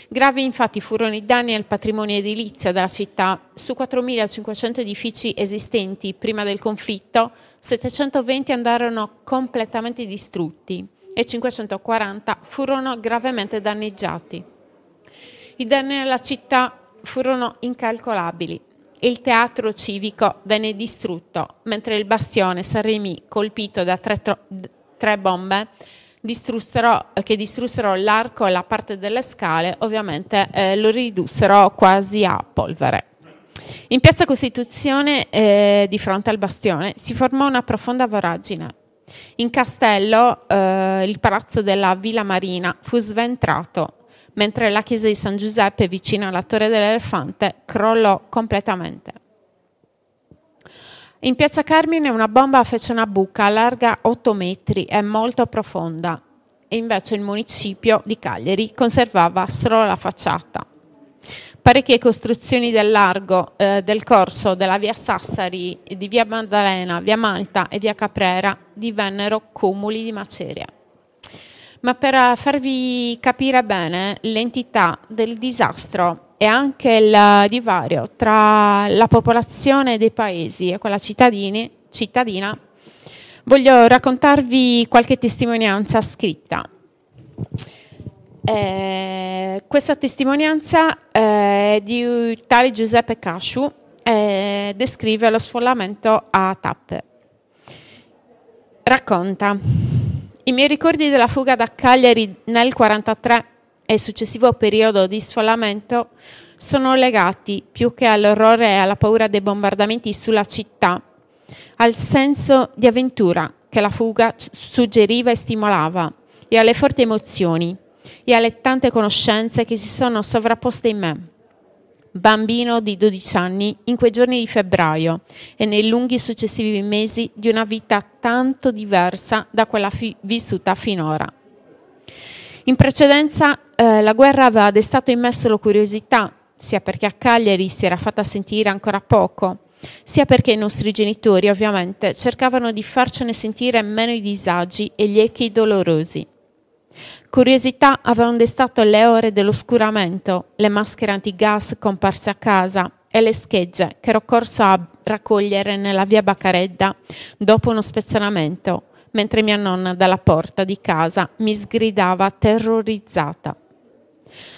Gravi infatti furono i danni al patrimonio edilizio della città. Su 4.500 edifici esistenti prima del conflitto, 720 andarono completamente distrutti e 540 furono gravemente danneggiati. I danni alla città furono incalcolabili. Il teatro civico venne distrutto, mentre il bastione Saint-Rémy, colpito da tre, tro- tre bombe, distrussero, che distrussero l'arco e la parte delle scale, ovviamente eh, lo ridussero quasi a polvere. In piazza Costituzione, eh, di fronte al bastione, si formò una profonda voragine. In castello, eh, il palazzo della Villa Marina fu sventrato, mentre la chiesa di San Giuseppe, vicino alla Torre dell'Elefante, crollò completamente. In piazza Carmine una bomba fece una buca larga 8 metri e molto profonda, e invece il municipio di Cagliari conservava solo la facciata. Parecchie costruzioni del largo eh, del corso della via Sassari, di via Maddalena, via Malta e via Caprera divennero cumuli di macerie. Ma per farvi capire bene l'entità del disastro e anche il divario tra la popolazione dei paesi e quella cittadina, voglio raccontarvi qualche testimonianza scritta. Eh, questa testimonianza eh, di tale Giuseppe Casciu eh, descrive lo sfollamento a tappe. Racconta, i miei ricordi della fuga da Cagliari nel 1943 e il successivo periodo di sfollamento sono legati più che all'orrore e alla paura dei bombardamenti sulla città, al senso di avventura che la fuga suggeriva e stimolava e alle forti emozioni e alle tante conoscenze che si sono sovrapposte in me. Bambino di 12 anni in quei giorni di febbraio e nei lunghi successivi mesi di una vita tanto diversa da quella fi- vissuta finora. In precedenza eh, la guerra aveva destato in me solo curiosità, sia perché a Cagliari si era fatta sentire ancora poco, sia perché i nostri genitori ovviamente cercavano di farcene sentire meno i disagi e gli echi dolorosi. Curiosità avevano destato le ore dell'oscuramento, le maschere antigas comparse a casa e le schegge che ero corso a raccogliere nella via Baccaredda dopo uno spezzonamento, mentre mia nonna dalla porta di casa mi sgridava terrorizzata.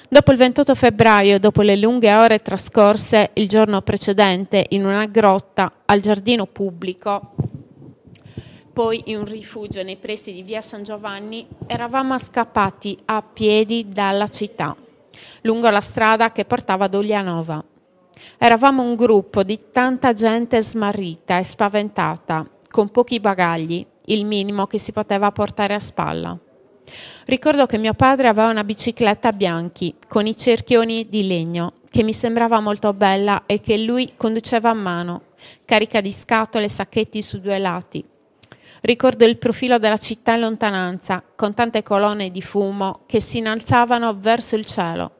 Dopo il 28 febbraio, dopo le lunghe ore trascorse il giorno precedente in una grotta al giardino pubblico, poi in un rifugio nei pressi di via San Giovanni, eravamo scappati a piedi dalla città, lungo la strada che portava ad Ulianova. Eravamo un gruppo di tanta gente smarrita e spaventata, con pochi bagagli, il minimo che si poteva portare a spalla. Ricordo che mio padre aveva una bicicletta bianchi con i cerchioni di legno che mi sembrava molto bella e che lui conduceva a mano, carica di scatole e sacchetti su due lati. Ricordo il profilo della città in lontananza, con tante colonne di fumo che si innalzavano verso il cielo.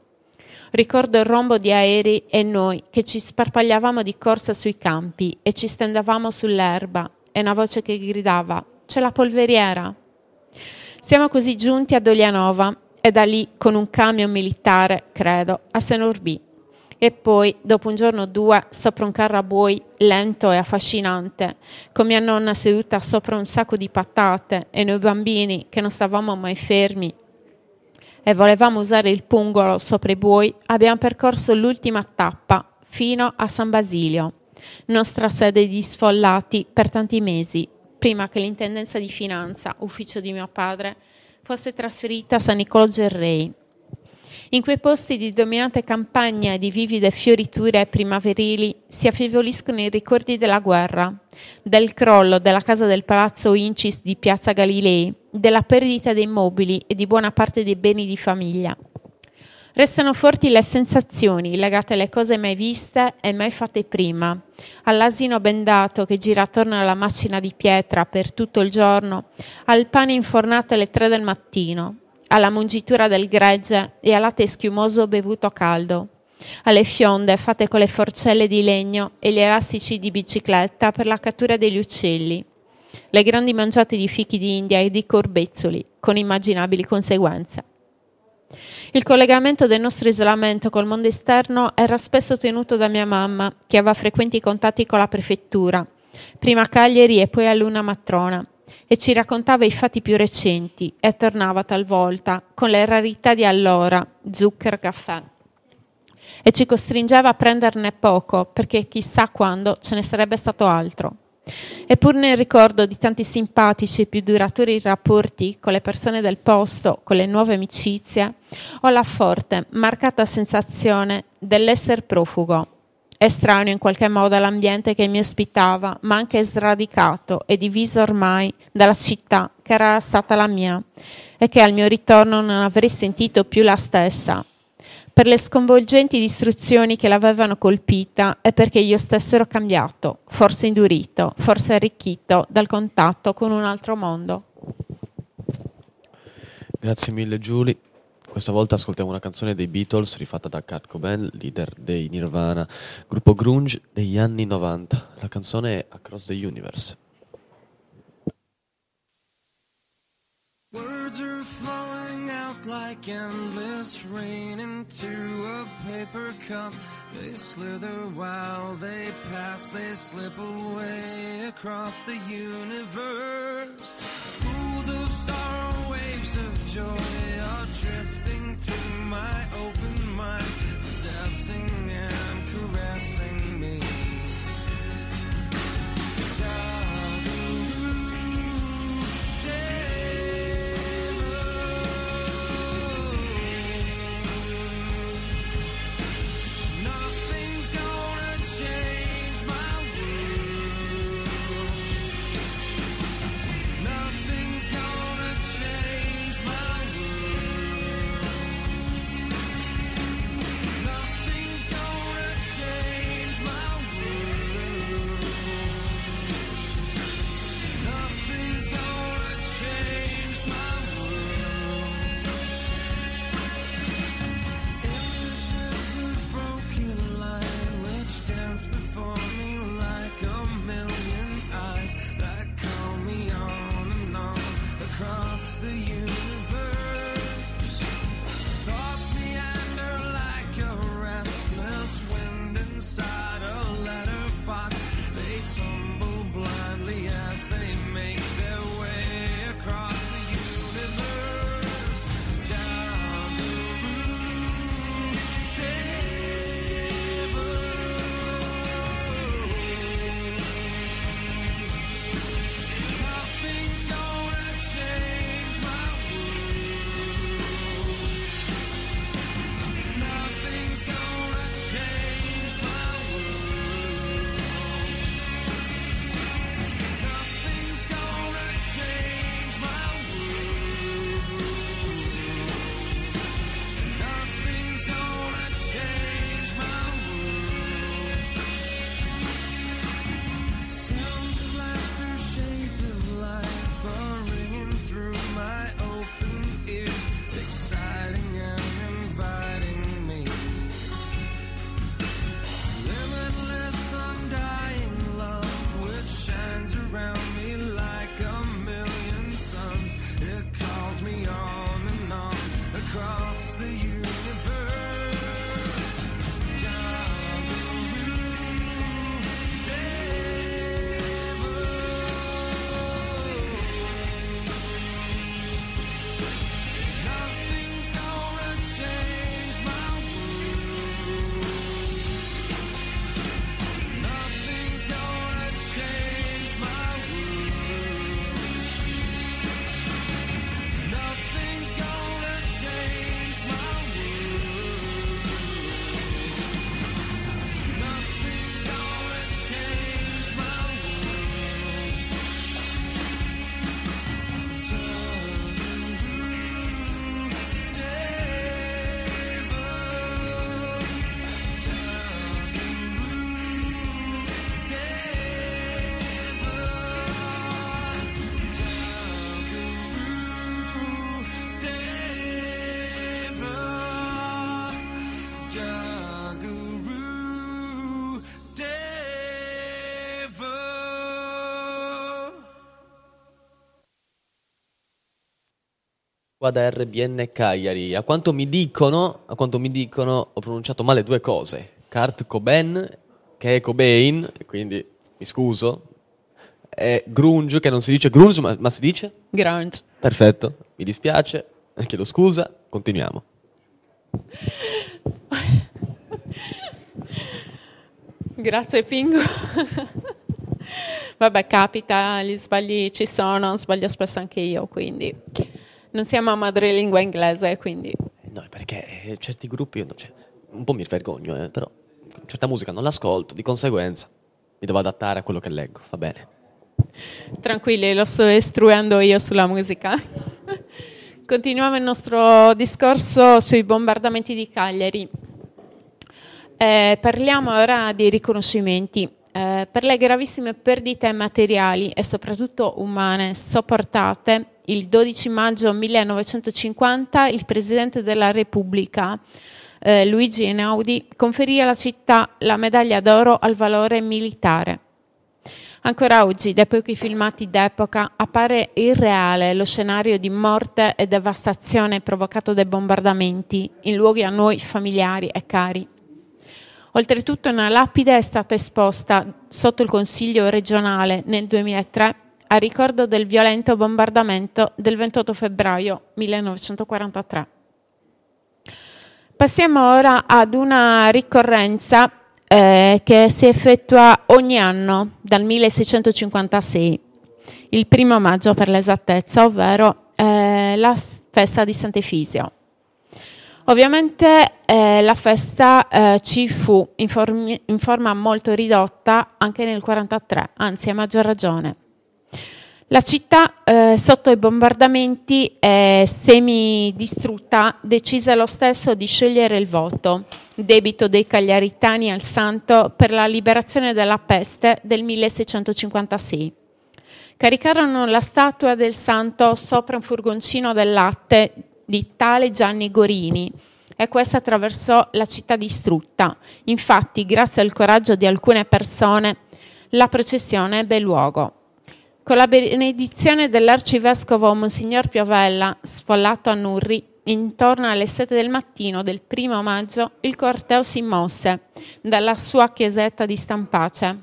Ricordo il rombo di aerei e noi che ci sparpagliavamo di corsa sui campi e ci stendavamo sull'erba e una voce che gridava c'è la polveriera. Siamo così giunti a Dolianova e da lì con un camion militare, credo, a Senorbì. E poi, dopo un giorno o due, sopra un carro a buoi lento e affascinante, con mia nonna seduta sopra un sacco di patate e noi bambini che non stavamo mai fermi e volevamo usare il pungolo sopra i buoi, abbiamo percorso l'ultima tappa fino a San Basilio, nostra sede di sfollati per tanti mesi, prima che l'intendenza di finanza, ufficio di mio padre, fosse trasferita a San Niccolò Gerrei. In quei posti di dominante campagna e di vivide fioriture primaverili si affievoliscono i ricordi della guerra, del crollo della casa del palazzo Incis di Piazza Galilei, della perdita dei mobili e di buona parte dei beni di famiglia. Restano forti le sensazioni legate alle cose mai viste e mai fatte prima, all'asino bendato che gira attorno alla macina di pietra per tutto il giorno, al pane infornato alle tre del mattino, alla mungitura del gregge e al latte schiumoso bevuto caldo, alle fionde fatte con le forcelle di legno e gli elastici di bicicletta per la cattura degli uccelli, le grandi mangiate di fichi d'India e di corbezzoli, con immaginabili conseguenze. Il collegamento del nostro isolamento col mondo esterno era spesso tenuto da mia mamma, che aveva frequenti contatti con la prefettura, prima a Cagliari e poi a Luna Matrona, e ci raccontava i fatti più recenti e tornava talvolta con le rarità di allora, zucchero, caffè. E ci costringeva a prenderne poco, perché chissà quando ce ne sarebbe stato altro. Eppur nel ricordo di tanti simpatici e più duraturi rapporti con le persone del posto, con le nuove amicizie, ho la forte, marcata sensazione dell'essere profugo, estraneo in qualche modo all'ambiente che mi ospitava, ma anche sradicato e diviso ormai dalla città che era stata la mia e che al mio ritorno non avrei sentito più la stessa, per le sconvolgenti distruzioni che l'avevano colpita e perché io stesso ero cambiato, forse indurito, forse arricchito dal contatto con un altro mondo. Grazie mille Giulia. Questa volta ascoltiamo una canzone dei Beatles rifatta da Kurt Cobain, leader dei Nirvana, gruppo grunge degli anni 90. La canzone è Across the Universe. Words are flowing out like endless rain into a paper cup. They slither while they pass, they slip away across the universe. Squadra RBN Cagliari. A quanto mi dicono, a quanto mi dicono, ho pronunciato male due cose. Kurt Cobain, che è Cobain, quindi mi scuso. E grunge, che non si dice grunge, ma, ma si dice? Grunge. Perfetto, mi dispiace, chiedo scusa, continuiamo. Grazie Pingu. Vabbè, capita, gli sbagli ci sono, sbaglio spesso anche io, quindi non siamo a madrelingua inglese, quindi No, perché eh, certi gruppi, io cioè, un po' mi vergogno, eh, però certa musica non l'ascolto, di conseguenza mi devo adattare a quello che leggo, va bene. tranquilli, lo sto istruendo io sulla musica. Continuiamo il nostro discorso sui bombardamenti di Cagliari. Eh, parliamo ora di riconoscimenti. Eh, per le gravissime perdite materiali e soprattutto umane sopportate, il 12 maggio 1950 il Presidente della Repubblica, eh, Luigi Einaudi, conferì alla città la medaglia d'oro al valore militare. Ancora oggi, dai pochi filmati d'epoca, appare irreale lo scenario di morte e devastazione provocato dai bombardamenti in luoghi a noi familiari e cari. Oltretutto una lapide è stata esposta sotto il Consiglio regionale nel 2003 a ricordo del violento bombardamento del 28 febbraio 1943. Passiamo ora ad una ricorrenza eh, che si effettua ogni anno dal 1656, il primo maggio per l'esattezza, ovvero eh, la festa di Sant'Efisio. Ovviamente eh, la festa eh, ci fu in, formi- in forma molto ridotta anche nel 1943, anzi a maggior ragione. La città, eh, sotto i bombardamenti e semidistrutta, decise lo stesso di sciogliere il voto, debito dei cagliaritani al santo per la liberazione dalla peste del 1656. Caricarono la statua del santo sopra un furgoncino del latte di tale Gianni Gorini e questa attraversò la città distrutta. Infatti, grazie al coraggio di alcune persone, la processione ebbe luogo. Con la benedizione dell'arcivescovo Monsignor Piovella, sfollato a Nurri, intorno alle 7 del mattino del primo maggio, il corteo si mosse dalla sua chiesetta di Stampace.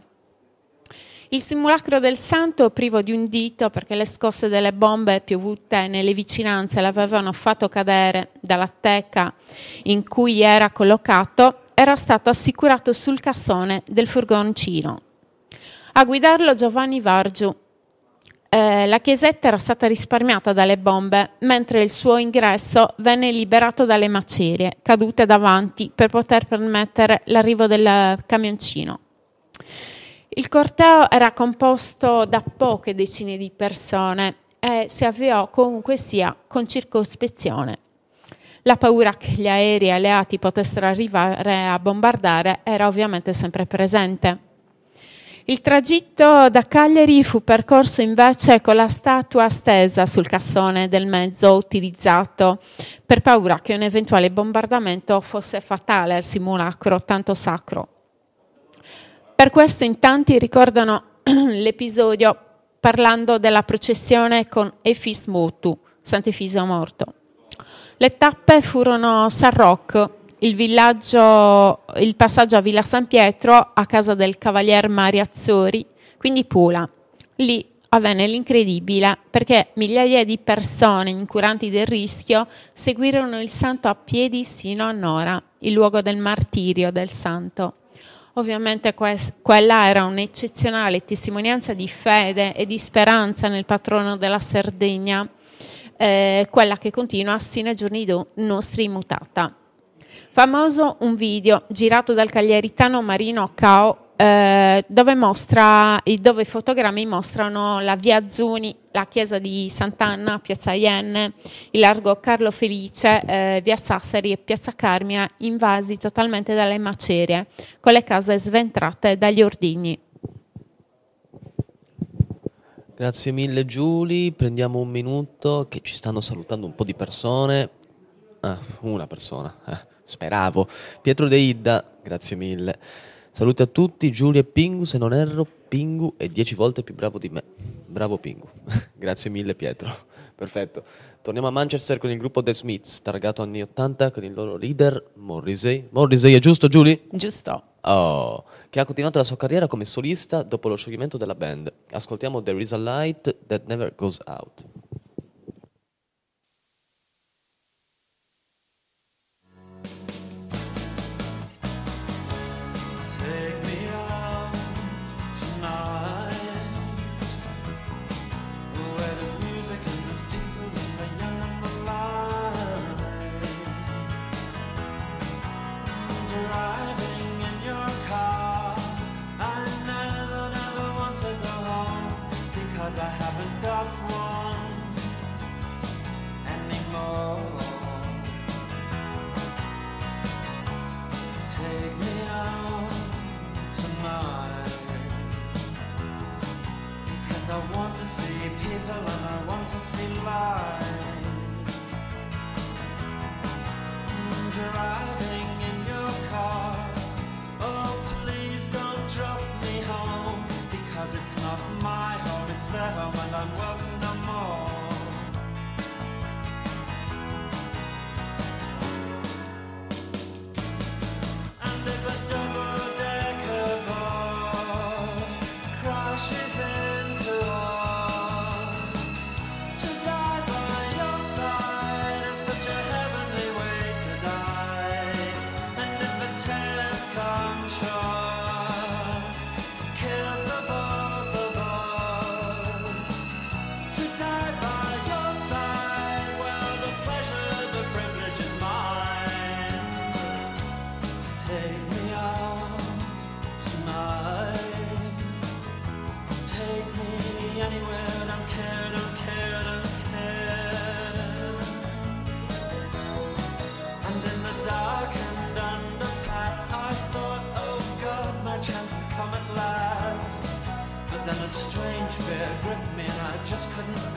Il simulacro del santo, privo di un dito perché le scosse delle bombe piovute nelle vicinanze l'avevano fatto cadere dalla teca in cui era collocato, era stato assicurato sul cassone del furgoncino. A guidarlo Giovanni Vargiu, eh, la chiesetta era stata risparmiata dalle bombe, mentre il suo ingresso venne liberato dalle macerie cadute davanti per poter permettere l'arrivo del camioncino. Il corteo era composto da poche decine di persone e si avviò comunque sia con circospezione. La paura che gli aerei alleati potessero arrivare a bombardare era ovviamente sempre presente. Il tragitto da Cagliari fu percorso invece con la statua stesa sul cassone del mezzo utilizzato per paura che un eventuale bombardamento fosse fatale al simulacro tanto sacro. Per questo in tanti ricordano l'episodio parlando della processione con Efis Motu, Sant'Efisio morto. Le tappe furono San Roch, il, il passaggio a Villa San Pietro a casa del cavalier Mariazzori, quindi Pula. Lì avvenne l'incredibile perché migliaia di persone incuranti del rischio seguirono il santo a piedi sino a Nora, il luogo del martirio del santo. Ovviamente quest- quella era un'eccezionale testimonianza di fede e di speranza nel patrono della Sardegna, eh, quella che continua sino ai giorni do- nostri immutata. Famoso un video girato dal cagliaritano Marino Cao eh, dove, mostra, dove i fotogrammi mostrano la via Zuni, la chiesa di Sant'Anna, piazza Ienne, il largo Carlo Felice, eh, via Sassari e piazza Carmina invasi totalmente dalle macerie, con le case sventrate dagli ordigni. Grazie mille Giulia, prendiamo un minuto che ci stanno salutando un po' di persone. Ah, una persona, eh, speravo. Pietro De Idda, grazie mille. Saluti a tutti, Giulia e Pingu, se non erro, Pingu è dieci volte più bravo di me. Bravo Pingu. grazie mille Pietro Perfetto. Torniamo a Manchester con il gruppo The Smiths, targato anni 80 con il loro leader Morrissey. Morrissey è giusto, Julie? Giusto. Oh, che ha continuato la sua carriera come solista dopo lo scioglimento della band. Ascoltiamo There is a light that never goes out. Couldn't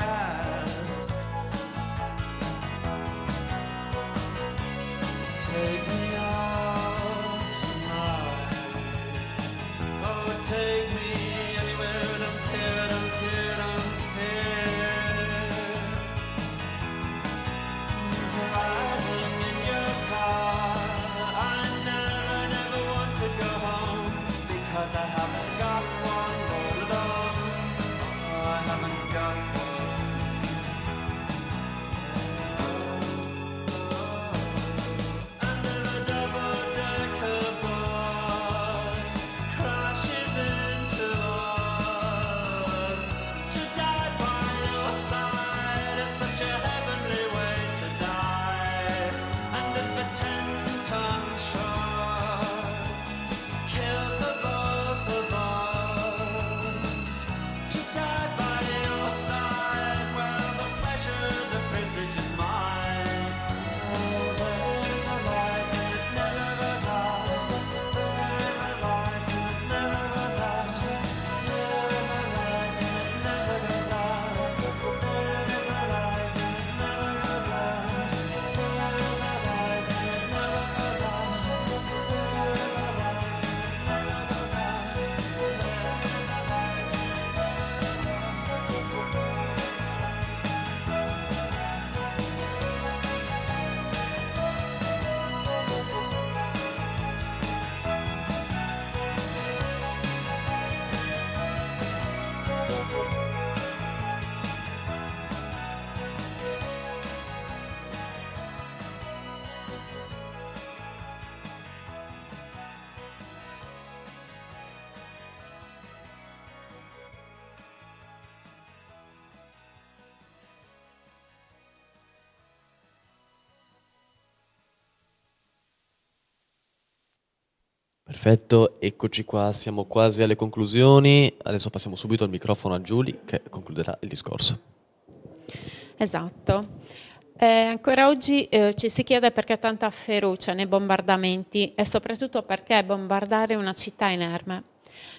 Perfetto, eccoci qua, siamo quasi alle conclusioni. Adesso passiamo subito il microfono a Giulia che concluderà il discorso. Esatto. Eh, ancora oggi eh, ci si chiede perché tanta ferocia nei bombardamenti e soprattutto perché bombardare una città inerme.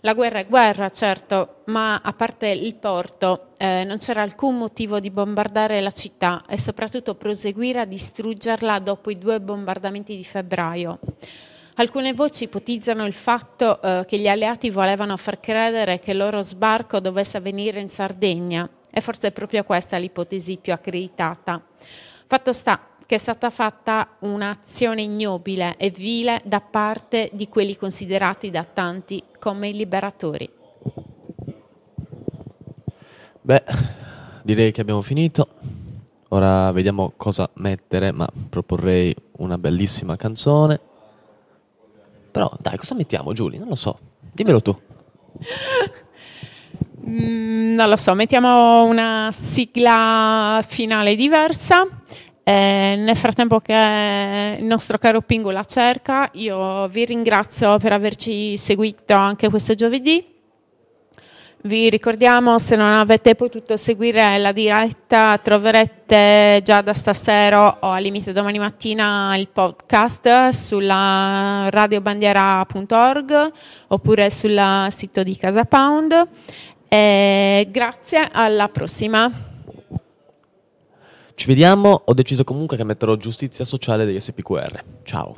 La guerra è guerra, certo, ma a parte il porto eh, non c'era alcun motivo di bombardare la città e soprattutto proseguire a distruggerla dopo i due bombardamenti di febbraio. Alcune voci ipotizzano il fatto eh, che gli alleati volevano far credere che il loro sbarco dovesse avvenire in Sardegna e forse è proprio questa l'ipotesi più accreditata. Fatto sta che è stata fatta un'azione ignobile e vile da parte di quelli considerati da tanti come i liberatori. Beh, direi che abbiamo finito. Ora vediamo cosa mettere, ma proporrei una bellissima canzone. Però dai, cosa mettiamo, Giulia? Non lo so. Dimmelo tu. Mm, non lo so, mettiamo una sigla finale diversa. Eh, nel frattempo che il nostro caro Pingu la cerca, io vi ringrazio per averci seguito anche questo giovedì. Vi ricordiamo, se non avete potuto seguire la diretta, troverete già da stasera o al limite domani mattina il podcast sulla radiobandiera.org oppure sul sito di Casa Pound. E grazie, alla prossima. Ci vediamo, ho deciso comunque che metterò giustizia sociale degli SPQR. Ciao.